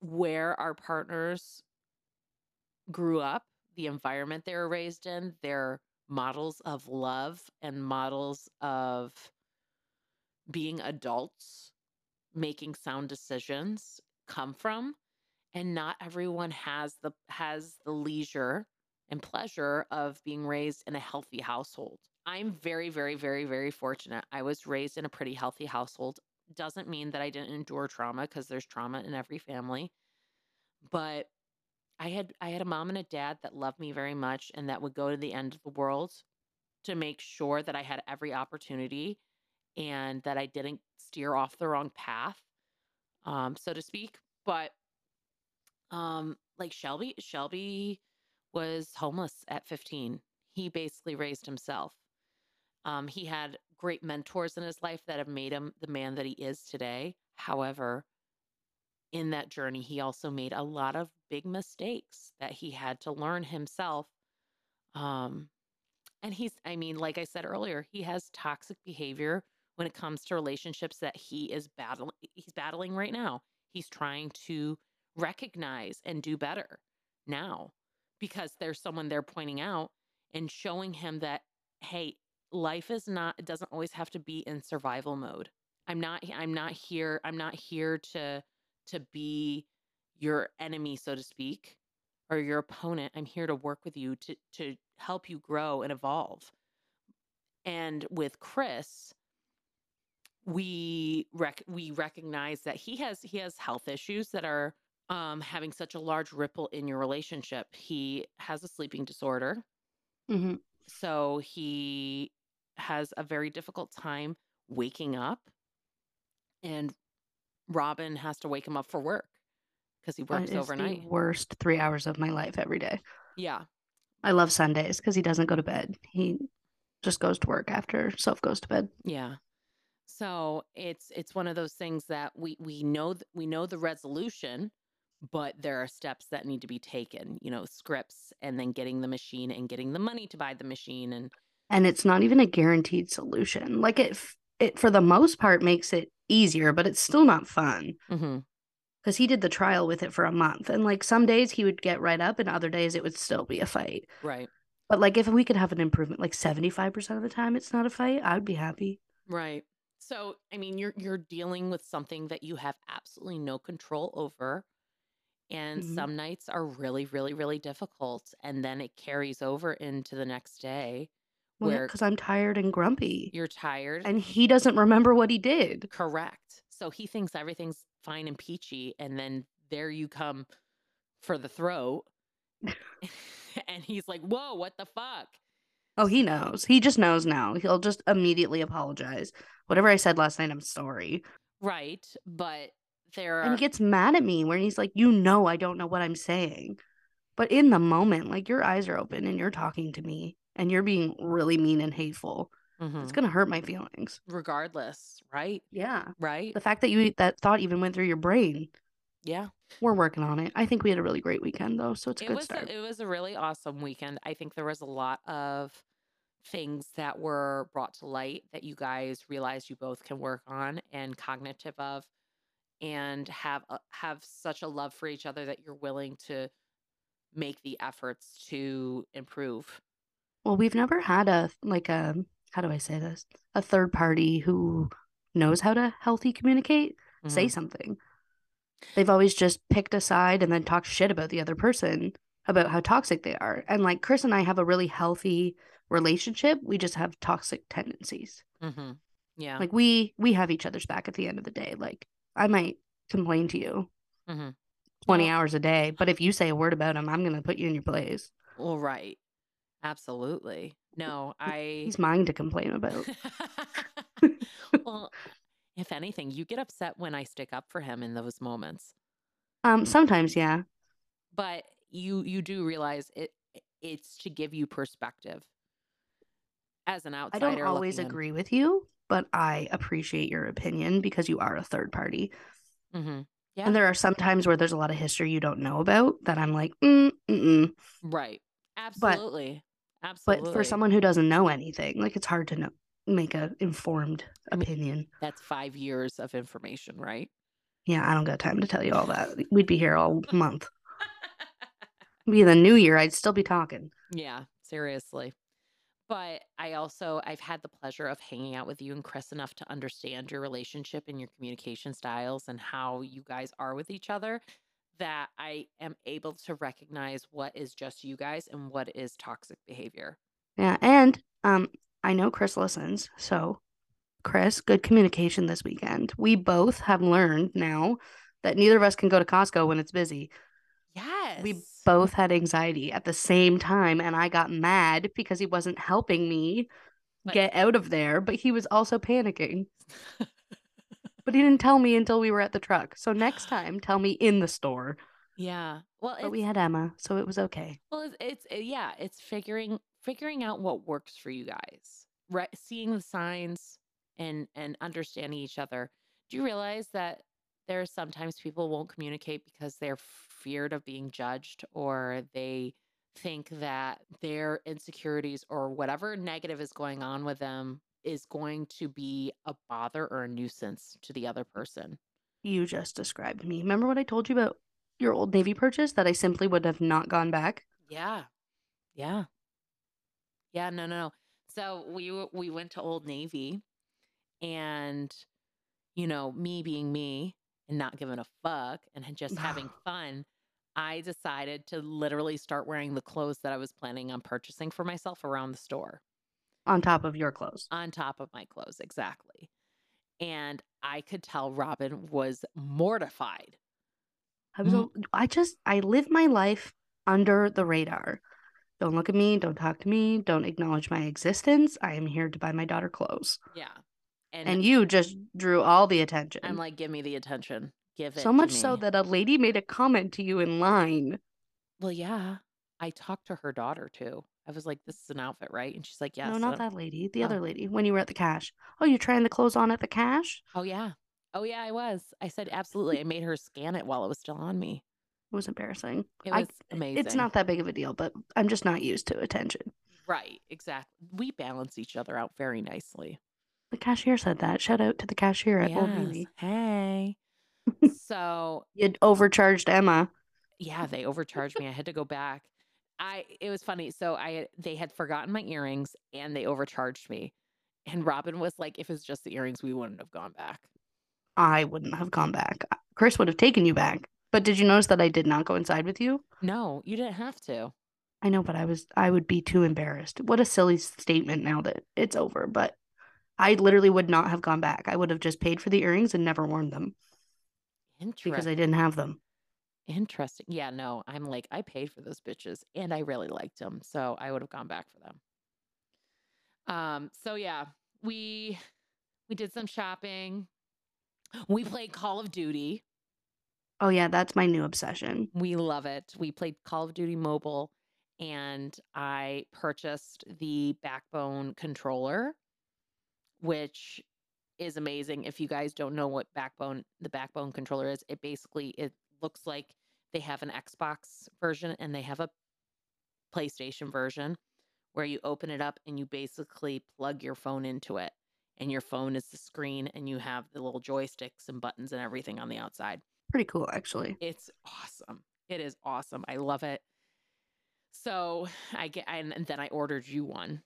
S1: where our partners grew up, the environment they were raised in, their models of love and models of being adults, making sound decisions come from and not everyone has the has the leisure and pleasure of being raised in a healthy household. I'm very very very very fortunate. I was raised in a pretty healthy household. Doesn't mean that I didn't endure trauma because there's trauma in every family. But I had I had a mom and a dad that loved me very much and that would go to the end of the world to make sure that I had every opportunity and that I didn't steer off the wrong path, um, so to speak. But um, like Shelby, Shelby was homeless at 15. He basically raised himself. Um, he had great mentors in his life that have made him the man that he is today. However, in that journey, he also made a lot of big mistakes that he had to learn himself. Um, and he's, I mean, like I said earlier, he has toxic behavior when it comes to relationships that he is battling. He's battling right now. He's trying to recognize and do better now because there's someone there pointing out and showing him that, hey, life is not, it doesn't always have to be in survival mode. I'm not, I'm not here, I'm not here to, to be your enemy, so to speak, or your opponent. I'm here to work with you to, to help you grow and evolve. And with Chris, we rec- we recognize that he has he has health issues that are um, having such a large ripple in your relationship. He has a sleeping disorder,
S2: hmm
S1: so he has a very difficult time waking up, and Robin has to wake him up for work because he works overnight.
S2: the worst three hours of my life every day.
S1: Yeah.
S2: I love Sundays because he doesn't go to bed. He just goes to work after Soph goes to bed.
S1: Yeah. So it's it's one of those things that we we know th- we know the resolution, but there are steps that need to be taken. You know, scripts and then getting the machine and getting the money to buy the machine and
S2: And it's not even a guaranteed solution. Like it, it for the most part makes it easier, but it's still not fun.
S1: Mhm.
S2: because he did the trial with it for a month and like some days he would get right up and other days it would still be a fight
S1: right,
S2: but like if we could have an improvement like 75% of the time it's not a fight i would be happy
S1: right. So I mean, you're you're dealing with something that you have absolutely no control over. And
S2: Mhm.
S1: some nights are really, really, really difficult. And then it carries over into the next day where
S2: because i'm tired and grumpy
S1: you're tired.
S2: and he doesn't remember what he did
S1: Correct. So he thinks everything's fine and peachy, and then there you come for the throat. *laughs* *laughs* and he's like, Whoa, what the fuck?
S2: oh he knows he just knows now he'll just immediately apologize whatever i said last night i'm sorry
S1: Right. But there
S2: and he gets mad at me when he's like you know i don't know what i'm saying but in the moment like your eyes are open and you're talking to me and you're being really mean and hateful
S1: Mhm.
S2: it's gonna hurt my feelings
S1: regardless, right?
S2: yeah
S1: Right.
S2: the fact that you that thought even went through your brain
S1: Yeah.
S2: we're working on it i think we had a really great weekend though so it's a
S1: It
S2: good
S1: was
S2: start
S1: a, it was a really awesome weekend. I think there was a lot of things that were brought to light that you guys realized you both can work on and cognitive of and have a, have such a love for each other that you're willing to make the efforts to improve.
S2: Well we've never had a like a how do i say this a third party who knows how to healthy communicate say
S1: Mhm.
S2: something they've always just picked a side and then talked shit about the other person about how toxic they are and like chris and i have a really healthy relationship we just have toxic tendencies
S1: Mhm. Yeah.
S2: like we we have each other's back at the end of the day like i might complain to you
S1: Mhm.
S2: 20
S1: Well-
S2: hours a day but if you say a word about him i'm going to put you in your place
S1: well, right. Absolutely. No, I
S2: he's mine to complain about *laughs* *laughs*
S1: well, if anything, you get upset when I stick up for him in those moments.
S2: um sometimes yeah
S1: But you you do realize it it's to give you perspective. As an outsider.
S2: i don't always
S1: looking in.
S2: agree with you but i appreciate your opinion because you are a third party
S1: Mm-hmm. Yeah.
S2: and there are some times where there's a lot of history you don't know about that i'm like mm, mm-mm.
S1: Right. Absolutely.
S2: But for someone who doesn't know anything like it's hard to know make a informed
S1: I mean-
S2: opinion.
S1: that's five years of information, right?
S2: yeah i don't got time to tell you all that. We'd be here all *laughs* month. Be the new year i'd still be talking.
S1: Yeah, seriously. But I also I've had the pleasure of hanging out with you and Chris enough to understand your relationship and your communication styles and how you guys are with each other that I am able to recognize what is just you guys and what is toxic behavior.
S2: Yeah, and um, I know Chris listens, so Chris, good communication this weekend. We both have learned now that neither of us can go to Costco when it's busy.
S1: Yes.
S2: We both had anxiety at the same time, and I got mad because he wasn't helping me get out of there, but he was also panicking. *laughs* But he didn't tell me until we were at the truck. So next *gasps* time, tell me in the store.
S1: yeah. Well,
S2: But we had Emma, so it was okay.
S1: Well, it's, it's uh, yeah, it's figuring figuring out what works for you guys. Right, seeing the signs and and understanding each other. Do you realize that there are sometimes people won't communicate because they're feared of being judged or they think that their insecurities or whatever negative is going on with them is going to be a bother or a nuisance to the other mm. person.
S2: You just described me. Remember what I told you about your old Navy purchase that I simply would have not gone back?
S1: Yeah. Yeah. Yeah, no, no, no. So we we went to Old Navy and you know, me being me and not giving a fuck and just having *sighs* fun, I decided to literally start wearing the clothes that I was planning on purchasing for myself around the store
S2: on top of your clothes.
S1: on top of my clothes exactly. And I could tell Robin was mortified.
S2: I was
S1: Mm.
S2: I just I live my life under the radar. Don't look at me, don't talk to me, don't acknowledge my existence. I am here to buy my daughter clothes.
S1: Yeah.
S2: And you just drew all the attention.
S1: I'm like, give me the attention. give it.
S2: So much so that a lady made a comment to you in line.
S1: Well, yeah. I talked to her daughter too. I was like, "This is an outfit, right?" And she's like, "Yes."
S2: no, not that lady. The
S1: Oh.
S2: other lady. When you were at the cash. Oh, you're trying the clothes on at the cash?
S1: Oh yeah. Oh yeah, I was. I said absolutely. I made her scan it while it was still on me.
S2: It was embarrassing.
S1: It
S2: I-
S1: was amazing.
S2: It's not that big of a deal, but I'm just not used to attention.
S1: right. Exactly. We balance each other out very nicely.
S2: The cashier said that. Shout out to the cashier at Old Navy.
S1: Hey. *laughs* so
S2: You overcharged Emma.
S1: yeah, they overcharged me. I had to go back. I it was funny. So I they had forgotten my earrings and they overcharged me. And Robin was like, if it's just the earrings, we wouldn't have gone back.
S2: I wouldn't have gone back. Chris would have taken you back. But did you notice that I did not go inside with you?
S1: No, you didn't have to.
S2: I know, but I was I would be too embarrassed. What a silly statement now that it's over, but I literally would not have gone back. I would have just paid for the earrings and never worn them
S1: Interesting.
S2: because I didn't have them.
S1: Interesting. Yeah, no, I'm like, I paid for those bitches and I really liked them. So I would have gone back for them. Um, so yeah, we we did some shopping. We played Call of Duty.
S2: Oh yeah, that's my new obsession.
S1: We love it. We played Call of Duty Mobile and I purchased the Backbone controller, which is amazing. If you guys don't know what Backbone the Backbone controller is, it basically it looks like they have an Xbox version and they have a PlayStation version where you open it up and you basically plug your phone into it and your phone is the screen and you have the little joysticks and buttons and everything on the outside.
S2: Pretty cool, actually.
S1: It's awesome. It is awesome. I love it. So I get, and, and then I ordered you one,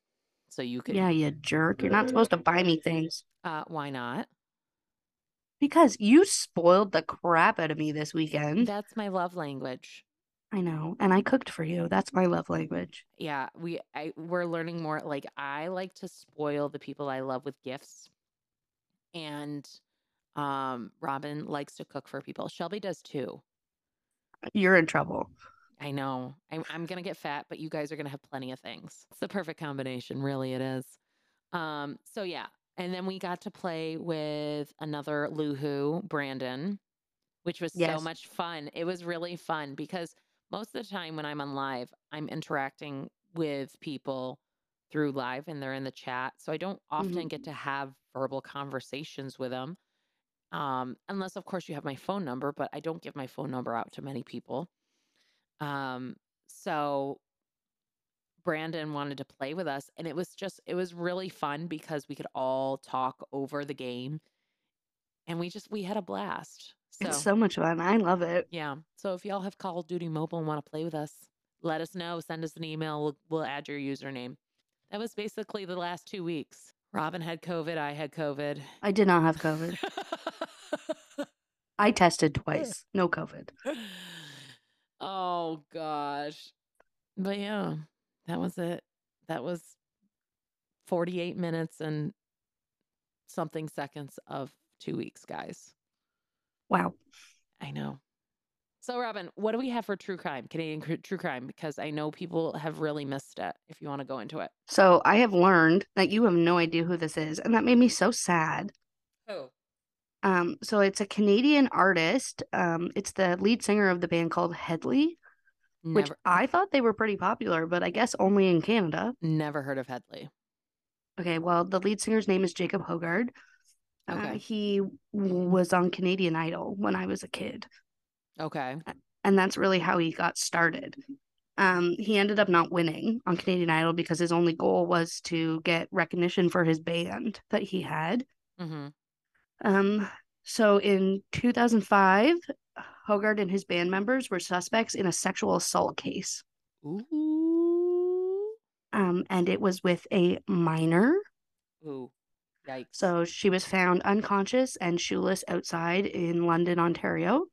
S1: so you could.
S2: Yeah, you jerk. You're not supposed to buy me things
S1: Uh, why not?
S2: Because you spoiled the crap out of me this weekend.
S1: That's my love language.
S2: I know, and I cooked for you. That's my love language.
S1: Yeah, we I we're learning more. Like I like to spoil the people I love with gifts, and um, Robin likes to cook for people. Shelby does too.
S2: You're in trouble.
S1: I know. I'm I'm gonna get fat, but you guys are gonna have plenty of things. It's the perfect combination, really. It is. Um. So yeah, and then we got to play with another Luhu, Brandon, which was so much fun. It was really fun because most of the time when I'm on live, I'm interacting with people through live and they're in the chat, so I don't often get to have verbal conversations with them. Um, unless of course you have my phone number, but I don't give my phone number out to many people. Um, so Brandon wanted to play with us, and it was just, it was really fun because we could all talk over the game and we just, we had a blast. So,
S2: It's so much fun. I love it.
S1: yeah. So if y'all have Call of Duty Mobile and want to play with us, let us know. Send us an email. We'll, we'll add your username. That was basically the last two weeks. Robin had COVID. I had COVID.
S2: I did not have COVID. *laughs* I tested twice. No COVID.
S1: oh gosh. But yeah, that was it. That was 48 minutes and something seconds of two weeks, guys.
S2: Wow.
S1: I know. So, Robin, what do we have for true crime, Canadian cr- true crime? Because I know people have really missed it. If you want to go into it.
S2: So I have learned that you have no idea who this is, and that made me so sad.
S1: Oh.
S2: Um, so it's a Canadian artist. Um, it's the lead singer of the band called Hedley, which I thought they were pretty popular, but I guess only in Canada.
S1: never heard of Hedley.
S2: Okay, well, the lead singer's name is Jacob Hoggard. Uh,
S1: Okay.
S2: he w- was on Canadian Idol when I was a kid,
S1: Okay.
S2: and that's really how he got started. Um, he ended up not winning on Canadian Idol because his only goal was to get recognition for his band that he had.
S1: Mm-hmm.
S2: Um, so in 2005, Hoggard and his band members were suspects in a sexual assault case.
S1: Ooh.
S2: Um, and it was with a minor.
S1: Ooh. Yikes.
S2: So she was found unconscious and shoeless outside in London, Ontario.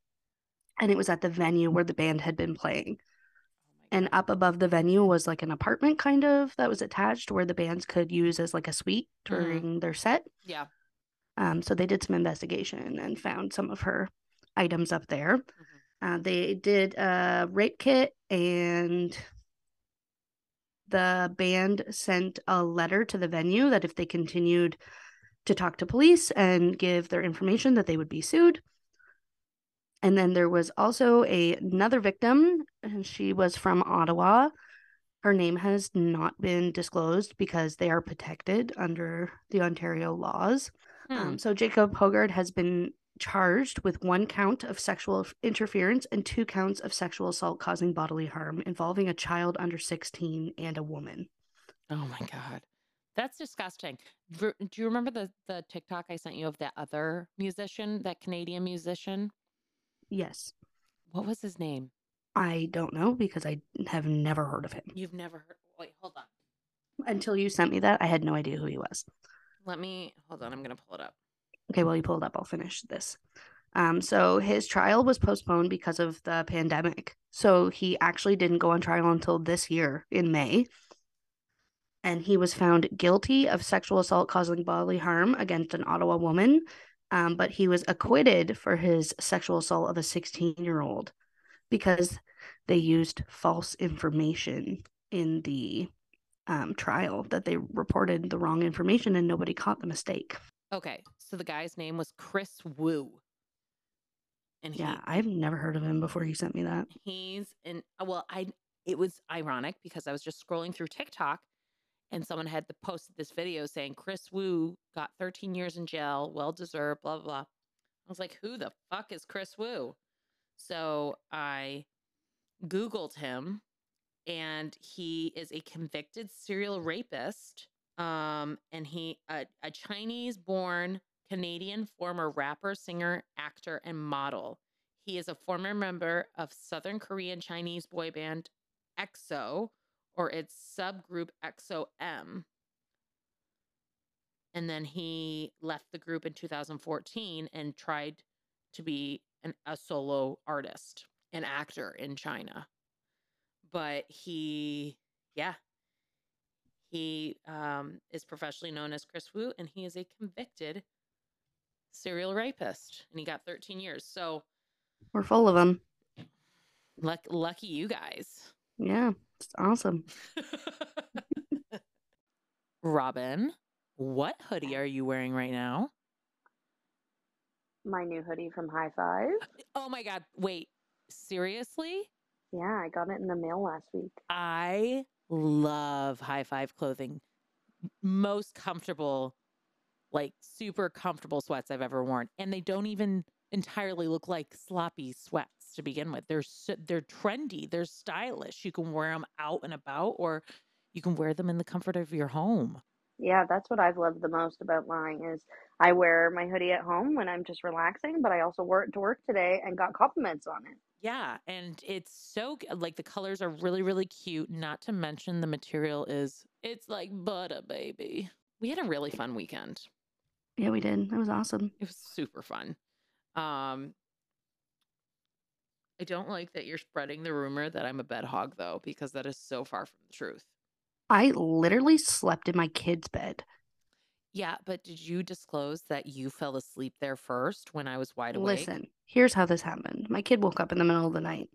S2: And it was at the venue where the band had been playing.
S1: Oh
S2: And up above the venue was like an apartment kind of that was attached where the bands could use as like a suite
S1: Mhm.
S2: during their set.
S1: Yeah.
S2: Um, so they did some investigation and found some of her items up there. Uh, they did a rape kit, and the band sent a letter to the venue that if they continued to talk to police and give their information, that they would be sued. And then there was also a, another victim, and she was from Ottawa. Her name has not been disclosed because they are protected under the Ontario laws.
S1: Hmm.
S2: Um, so Jacob Hoggard has been charged with one count of sexual interference and two counts of sexual assault causing bodily harm involving a child under 16 and a woman.
S1: Oh my god. That's disgusting. Do you remember the the TikTok I sent you of that other musician, that Canadian musician?
S2: Yes.
S1: What was his name?
S2: I don't know because I have never heard of him.
S1: You've never heard. Wait, hold on.
S2: Until you sent me that, I had no idea who he was.
S1: Let me hold on. I'm gonna pull it up.
S2: Okay, well, you pulled up, I'll finish this. Um, so his trial was postponed because of the pandemic. So he actually didn't go on trial until this year in May. And he was found guilty of sexual assault causing bodily harm against an Ottawa woman. Um, but he was acquitted for his sexual assault of a 16 year old because they used false information in the um, trial that they reported the wrong information and nobody caught the mistake.
S1: Okay, so the guy's name was Kris Wu, and he,
S2: Yeah, I've never heard of him before you sent me that.
S1: he's in. Well, I it was ironic because I was just scrolling through TikTok, and someone had posted this video saying Kris Wu got 13 years in jail, well deserved, blah blah blah. I was like, who the fuck is Kris Wu? So I Googled him, and he is a convicted serial rapist. Um, and he a, a Chinese-born Canadian former rapper, singer, actor, and model. He is a former member of Southern Korean Chinese boy band EXO, or its subgroup EXO-M. And then he left the group in 2014 and tried to be an, a solo artist, an actor in China. But he, yeah, he um, is professionally known as Kris Wu, and he is a convicted serial rapist, and he got 13 years. So
S2: We're full of them.
S1: luck, lucky you guys.
S2: Yeah, it's awesome. *laughs*
S1: Robin, what hoodie are you wearing right now?
S4: my new hoodie from High Five.
S1: Oh my God. Wait, seriously?
S4: Yeah, I got it in the mail last week.
S1: I love high five clothing. Most comfortable, like super comfortable sweats I've ever worn. And they don't even entirely look like sloppy sweats to begin with. They're so, they're trendy, they're stylish. You can wear them out and about or you can wear them in the comfort of your home.
S4: Yeah, that's what I've loved the most about mine is I wear my hoodie at home when I'm just relaxing, but I also wore it to work today and got compliments on it.
S1: Yeah, and it's so like the colors are really really cute. Not to mention the material is it's like butter, baby. We had a really fun weekend.
S2: Yeah, we did. That was awesome.
S1: It was super fun. Um, I don't like that you're spreading the rumor that I'm a bed hog though, because that is so far from the truth.
S2: I literally slept in my kid's bed.
S1: Yeah, but did you disclose that you fell asleep there first when I was wide awake?
S2: Listen, here's how this happened. My kid woke up in the middle of the night,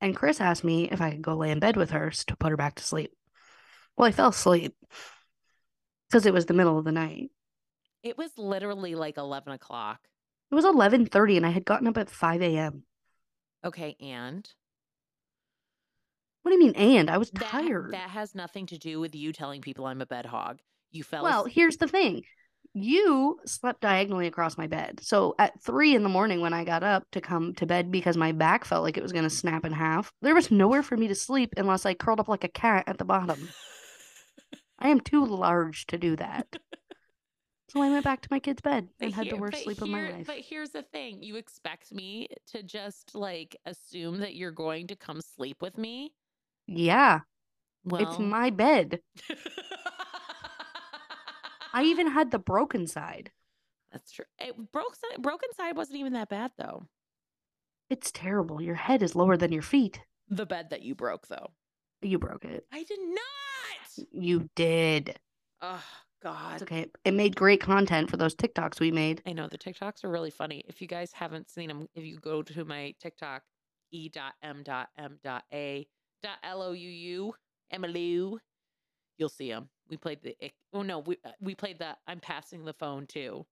S2: and Chris asked me if I could go lay in bed with her to put her back to sleep. Well, I fell asleep because it was the middle of the night.
S1: It was literally like 11 o'clock.
S2: It was 11:30 and I had gotten up at 5 a.m.
S1: Okay, and
S2: What do you mean and? I was
S1: that,
S2: tired.
S1: that has nothing to do with you telling people I'm a bed hog. You fell
S2: Well,
S1: asleep.
S2: here's the thing. You slept diagonally across my bed. So at three in the morning when I got up to come to bed because my back felt like it was going to snap in half, there was nowhere for me to sleep unless I curled up like a cat at the bottom. *laughs* I am too large to do that. So I went back to my kid's bed and had the worst sleep of my life.
S1: But here's the thing: you expect me to just like assume that you're going to come sleep with me.
S2: Yeah,
S1: Well,
S2: it's my bed. I even *laughs* had the broken side.
S1: That's true. It broke broken side wasn't even that bad though.
S2: It's terrible. Your head is lower than your feet.
S1: The bed that you broke though.
S2: You broke it.
S1: I did not.
S2: You did.
S1: Oh God.
S2: It's okay. It made great content for those TikToks we made.
S1: I know the TikToks are really funny. If you guys haven't seen them, if you go to my TikTok, e.m.m.a.lou, Emilou, you'll see them. We played the, oh no, we, uh, we played the, I'm passing the phone too.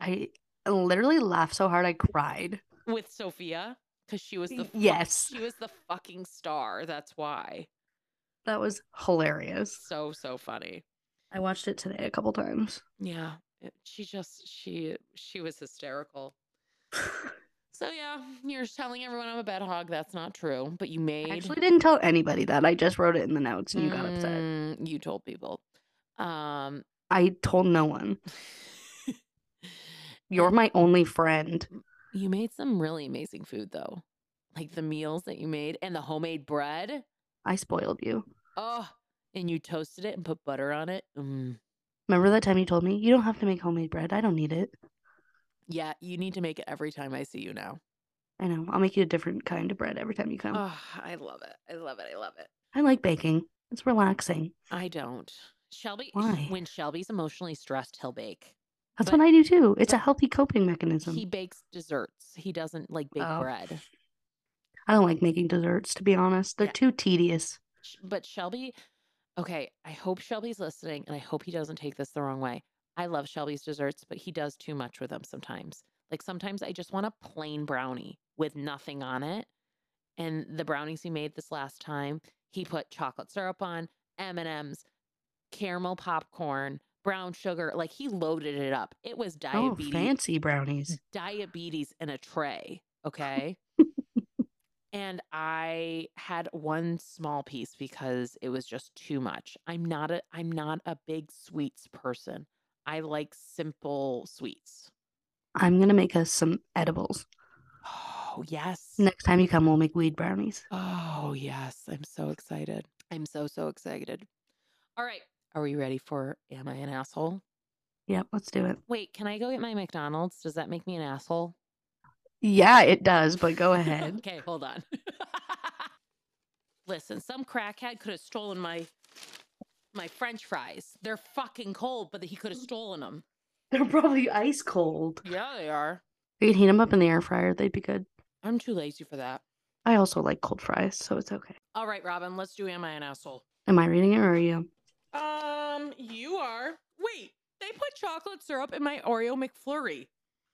S2: I literally laughed so hard I cried.
S1: with Sophia because she was the
S2: Yes.
S1: she was the fucking star. That's why.
S2: That was hilarious.
S1: So so funny.
S2: I watched it today a couple times.
S1: Yeah, it- she just she she was hysterical. So yeah, you're telling everyone I'm a bed hog. That's not true. But you made
S2: I actually didn't tell anybody that. I just wrote it in the notes and you got upset.
S1: Mm, You told people. Um,
S2: I told no one. You're my only friend.
S1: you made some really amazing food though, like the meals that you made and the homemade bread.
S2: I spoiled you.
S1: Oh, and you toasted it and put butter on it. Mm.
S2: Remember that time you told me you don't have to make homemade bread? I don't need it.
S1: Yeah, you need to make it every time I see you now.
S2: I know. I'll make you a different kind of bread every time you come.
S1: Oh, I love it. I love it. I love it.
S2: I like baking. It's relaxing.
S1: I don't. Shelby,
S2: Why?
S1: when Shelby's emotionally stressed, he'll bake.
S2: That's
S1: But-
S2: what I do too. It's a healthy coping mechanism.
S1: He bakes desserts. He doesn't like bake
S2: Oh.
S1: bread.
S2: I don't like making desserts, to be honest. They're
S1: Yeah.
S2: too tedious.
S1: But Shelby, okay, I hope Shelby's listening and I hope he doesn't take this the wrong way. I love Shelby's desserts, but he does too much with them sometimes. Like sometimes I just want a plain brownie with nothing on it. And the brownies he made this last time, he put chocolate syrup on, M&Ms, caramel popcorn, brown sugar, like he loaded it up. It was
S2: oh,
S1: diabetes.
S2: Oh, fancy brownies.
S1: diabetes in a tray. *laughs* Okay. And I had one small piece because it was just too much. I'm not a I'm not a big sweets person. I like simple sweets.
S2: I'm going to make us some edibles.
S1: Oh, yes.
S2: Next time you come, we'll make weed brownies.
S1: Oh, yes. I'm so excited. I'm so so excited. All right. Are we ready for am I an asshole?
S2: Yep, let's do it.
S1: Wait, can I go get my McDonald's? Does that make me an asshole?
S2: Yeah, it does, but go *laughs* ahead.
S1: okay, hold on. *laughs* Listen, some crackhead could have stolen my my French fries. They're fucking cold, but he could have stolen them.
S2: They're probably ice cold.
S1: Yeah, they are.
S2: You can heat them up in the air fryer. They'd be good.
S1: I'm too lazy for that.
S2: I also like cold fries, so it's okay.
S1: All right, Robin, let's do Am I an Asshole?
S2: Am I reading it or are you?
S1: Um, you are. Wait, they put chocolate syrup in my Oreo McFlurry.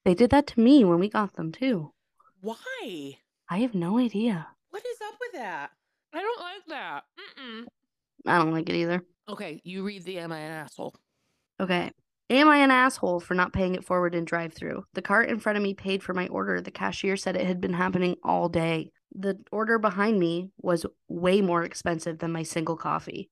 S2: They did that to me when we got them too.
S1: Why?
S2: I have no idea.
S1: What is up with that? I don't like that. Mm-mm.
S2: I don't like it either.
S1: Okay, you read the Am I an Asshole?
S2: Okay. Am I an asshole for not paying it forward in drive through? The cart in front of me paid for my order. The cashier said it had been happening all day. The order behind me was way more expensive than my single coffee.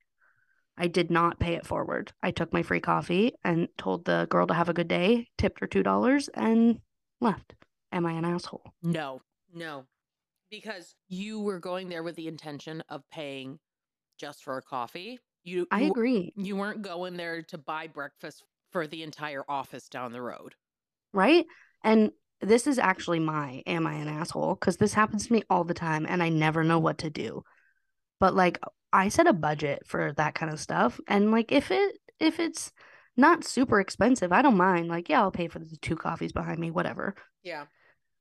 S2: I did not pay it forward. I took my free coffee and told the girl to have a good day, tipped her $2, and left. Am I an asshole?
S1: No, no, because you were going there with the intention of paying just for a coffee. You,
S2: I agree,
S1: You weren't going there to buy breakfast for the entire office down the road.
S2: right? And this is actually my am I an asshole? Because this happens to me all the time and I never know what to do. But like I set a budget for that kind of stuff. And like if it if it's not super expensive, I don't mind. Like, yeah, I'll pay for the two coffees behind me, whatever.
S1: Yeah.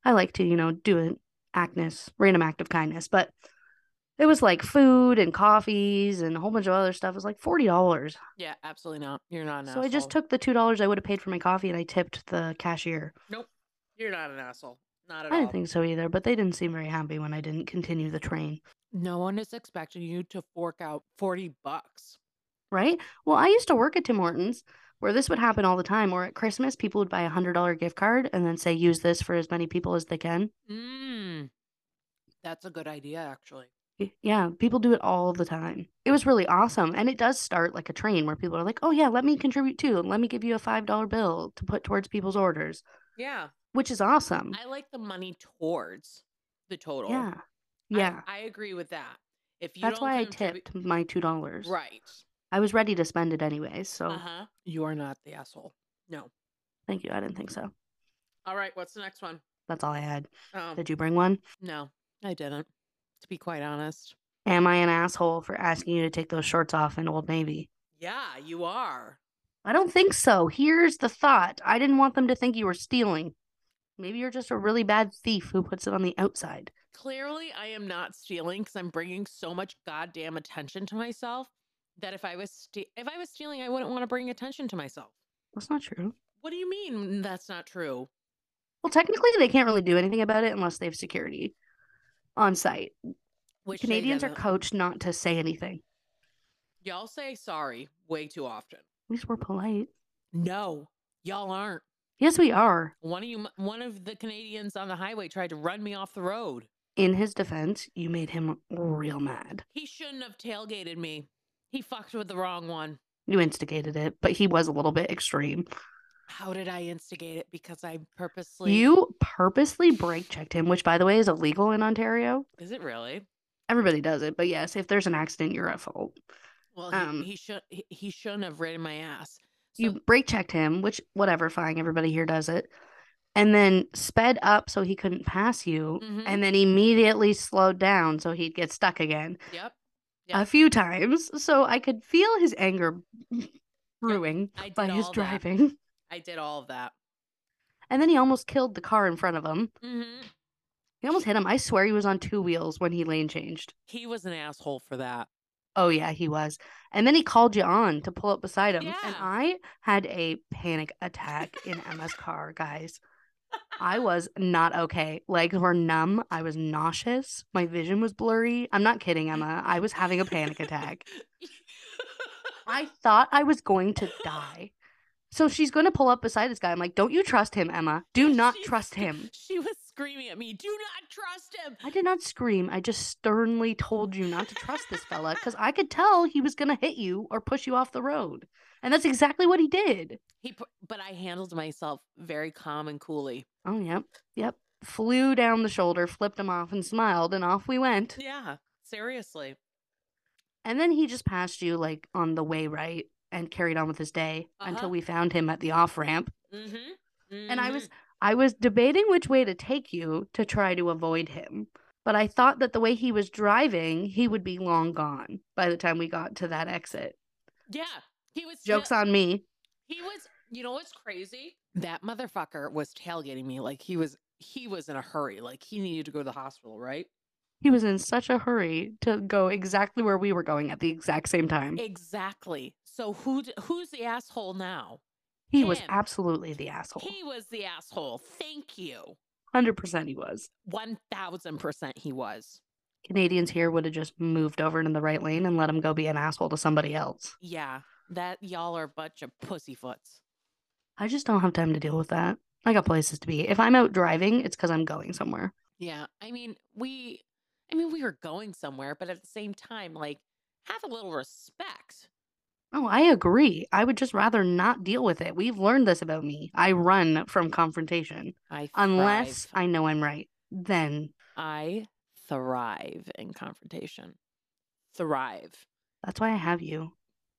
S2: I like to, you know, do an actness, random act of kindness. But it was like food and coffees and a whole bunch of other stuff. It was like forty dollars.
S1: Yeah, absolutely not. You're not an
S2: So I just took the two dollars I would have paid for my coffee and I tipped the cashier.
S1: Nope. You're not an asshole. Not at
S2: I
S1: all.
S2: didn't think so either, but they didn't seem very happy when I didn't continue the train.
S1: No one is expecting you to fork out 40 bucks.
S2: Right? Well, I used to work at Tim Hortons where this would happen all the time. Or at Christmas, people would buy a hundred dollar gift card and then say, use this for as many people as they can.
S1: Mm. That's a good idea, actually.
S2: Yeah, people do it all the time. It was really awesome. And it does start like a train where people are like, oh, yeah, let me contribute too. Let me give you a $5 bill to put towards people's orders,
S1: Yeah.
S2: which is awesome.
S1: I like the money towards the total.
S2: Yeah.
S1: I-
S2: Yeah.
S1: I, agree with that. If you
S2: That's why I
S1: contribute-
S2: tipped my $2.
S1: Right.
S2: I was ready to spend it anyways. So
S1: Uh-huh. You are not the asshole. No.
S2: thank you. I didn't think so.
S1: All right, what's the next one?
S2: That's all I had.
S1: Um,
S2: Did you bring one?
S1: no, I didn't. To be quite honest.
S2: Am I an asshole for asking you to take those shorts off in Old Navy?
S1: Yeah, you are.
S2: I don't think so. Here's the thought I didn't want them to think you were stealing. Maybe you're just a really bad thief who puts it on the outside.
S1: Clearly, I am not stealing because I'm bringing so much goddamn attention to myself that if I was ste- if I was stealing, I wouldn't want to bring attention to myself.
S2: That's not true.
S1: What do you mean that's not true?
S2: Well, technically, they can't really do anything about it unless they have security on site.
S1: Which
S2: Canadians are coached not to say anything.
S1: Y'all say sorry way too often.
S2: At least we're polite.
S1: No, y'all aren't.
S2: Yes, we are.
S1: One of you, one of the Canadians on the highway tried to run me off the road.
S2: In his defense, you made him real mad.
S1: He shouldn't have tailgated me. He fucked with the wrong one.
S2: You instigated it, but he was a little bit extreme.
S1: How did I instigate it? Because I purposely.
S2: You purposely brake checked him, which, by the way, is illegal in Ontario.
S1: Is it really?
S2: Everybody does it, but yes, if there's an accident, you're at fault.
S1: Well, he,
S2: Um,
S1: he should. He, he shouldn't have ridden my ass. So,
S2: You brake checked him, which, whatever, fine. Everybody here does it. And then sped up so he couldn't pass you,
S1: Mhm.
S2: and then immediately slowed down so he'd get stuck again
S1: Yep.
S2: a few times. So I could feel his anger brewing
S1: I
S2: by his
S1: all that.
S2: driving. *laughs*
S1: I did all of that.
S2: And then he almost killed the car in front of him.
S1: hmm
S2: He almost hit him. I swear he was on two wheels when he lane changed.
S1: He was an asshole for that.
S2: Oh yeah, he was. And then he called you on to pull up beside him. And I had a panic attack in Emma's car, guys. I was not okay. Legs were numb. I was nauseous. My vision was blurry. I'm not kidding, *laughs* Emma. I was having a panic attack. *laughs* I thought I was going to die. So she's going to pull up beside this guy. I'm like, don't you trust him, Emma? Do not
S1: She
S2: trust him.
S1: She was screaming at me, "Do not trust him."
S2: I did not scream. I just sternly told you not to trust this fella because I could tell he was going to hit you or push you off the road. And that's exactly what he did.
S1: He, but I handled myself very calm and coolly.
S2: Oh, yep. Yep. Flew down the shoulder, flipped him off, and smiled, and off we went.
S1: Yeah, seriously.
S2: And then he just passed you like on the way right and carried on with his day
S1: Uh-huh.
S2: until we found him at the off ramp.
S1: Mm-hmm.
S2: And I was I was debating which way to take you to try to avoid him. But I thought that the way he was driving, he would be long gone by the time we got to that exit.
S1: yeah. He was
S2: Joke's on me.
S1: He was. You know what's crazy? That motherfucker was tailgating me like he was. He was in a hurry. Like he needed to go to the hospital. Right.
S2: He was in such a hurry to go exactly where we were going at the exact same time.
S1: Exactly. So who who's the asshole now?
S2: He was absolutely the asshole.
S1: He was the asshole. Thank you.
S2: 100% he was.
S1: One thousand percent he was.
S2: Canadians here would have just moved over into the right lane and let him go be an asshole to somebody else.
S1: Yeah. That y'all are a bunch of pussyfoots.
S2: I just don't have time to deal with that. I got places to be. If I'm out driving, it's because I'm going somewhere.
S1: Yeah. I mean, we. I mean, we were going somewhere, but at the same time, like, have a little respect.
S2: Oh, I agree. I would just rather not deal with it. We've learned this about me. I run from confrontation
S1: I
S2: unless. I know I'm right. Then
S1: I thrive in confrontation. Thrive.
S2: that's why I have you.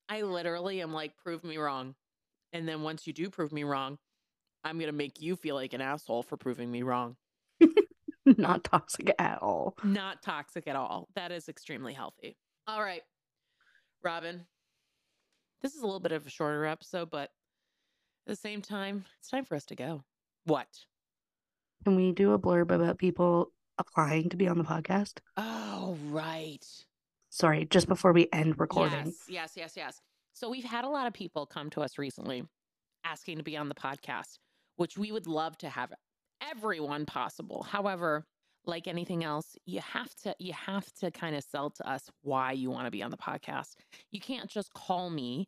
S1: I literally am like, prove me wrong. And then once you do prove me wrong, I'm going to make you feel like an asshole for proving me wrong. *laughs*
S2: not toxic at all.
S1: Not toxic at all. That is extremely healthy. All right. Robin, this is a little bit of a shorter episode, but at the same time, it's time for us to go. What?
S2: Can we do a blurb about people applying to be on the podcast?
S1: Oh, right.
S2: Sorry, just before we end recording.
S1: Yes, yes, yes, yes. So we've had a lot of people come to us recently asking to be on the podcast, which we would love to have everyone possible. However, like anything else, you have to you have to kind of sell to us why you want to be on the podcast. You can't just call me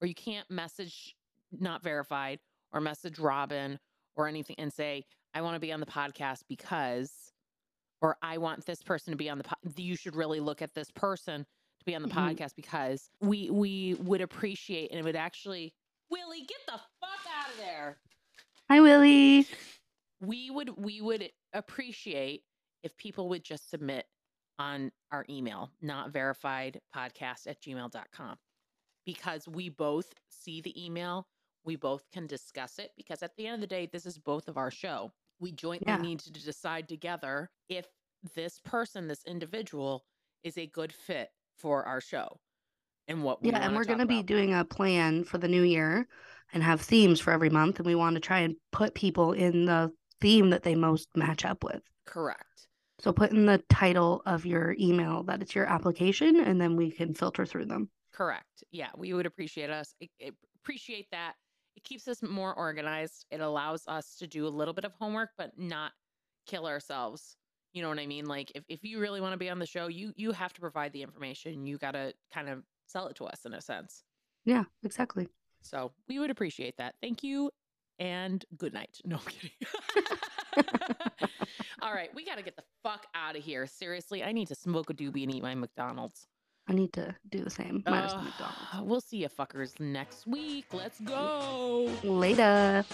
S1: or you can't message not verified or message Robin or anything and say, I want to be on the podcast because or I want this person to be on the po- you should really look at this person to be on the
S2: Mhm.
S1: podcast because we we would appreciate and it would actually Willie get the fuck out of there.
S2: Hi, Willie.
S1: We would we would appreciate if people would just submit on our email, not verified podcast at gmail.com. Because we both see the email, we both can discuss it. Because at the end of the day, this is both of our show. We jointly
S2: Yeah.
S1: need to decide together if this person, this individual, is a good fit for our show and what we
S2: Yeah, and we're going to be doing a plan for the new year and have themes for every month. And we want to try and put people in the theme that they most match up with.
S1: correct.
S2: So put in the title of your email that it's your application, and then we can filter through them.
S1: Correct. Yeah, we would appreciate us appreciate that it keeps us more organized. It allows us to do a little bit of homework, but not kill ourselves. You know what I mean? Like if, if you really want to be on the show, you you have to provide the information. You gotta kind of sell it to us in a sense.
S2: Yeah, exactly.
S1: So we would appreciate that. Thank you and good night. No, I'm kidding. *laughs* All right, we got to get the fuck out of here. Seriously, I need to smoke a doobie and eat my McDonald's.
S2: I need to do the same. Minus the
S1: Ugh,
S2: McDonald's.
S1: We'll see you fuckers next week. Let's go.
S2: Later.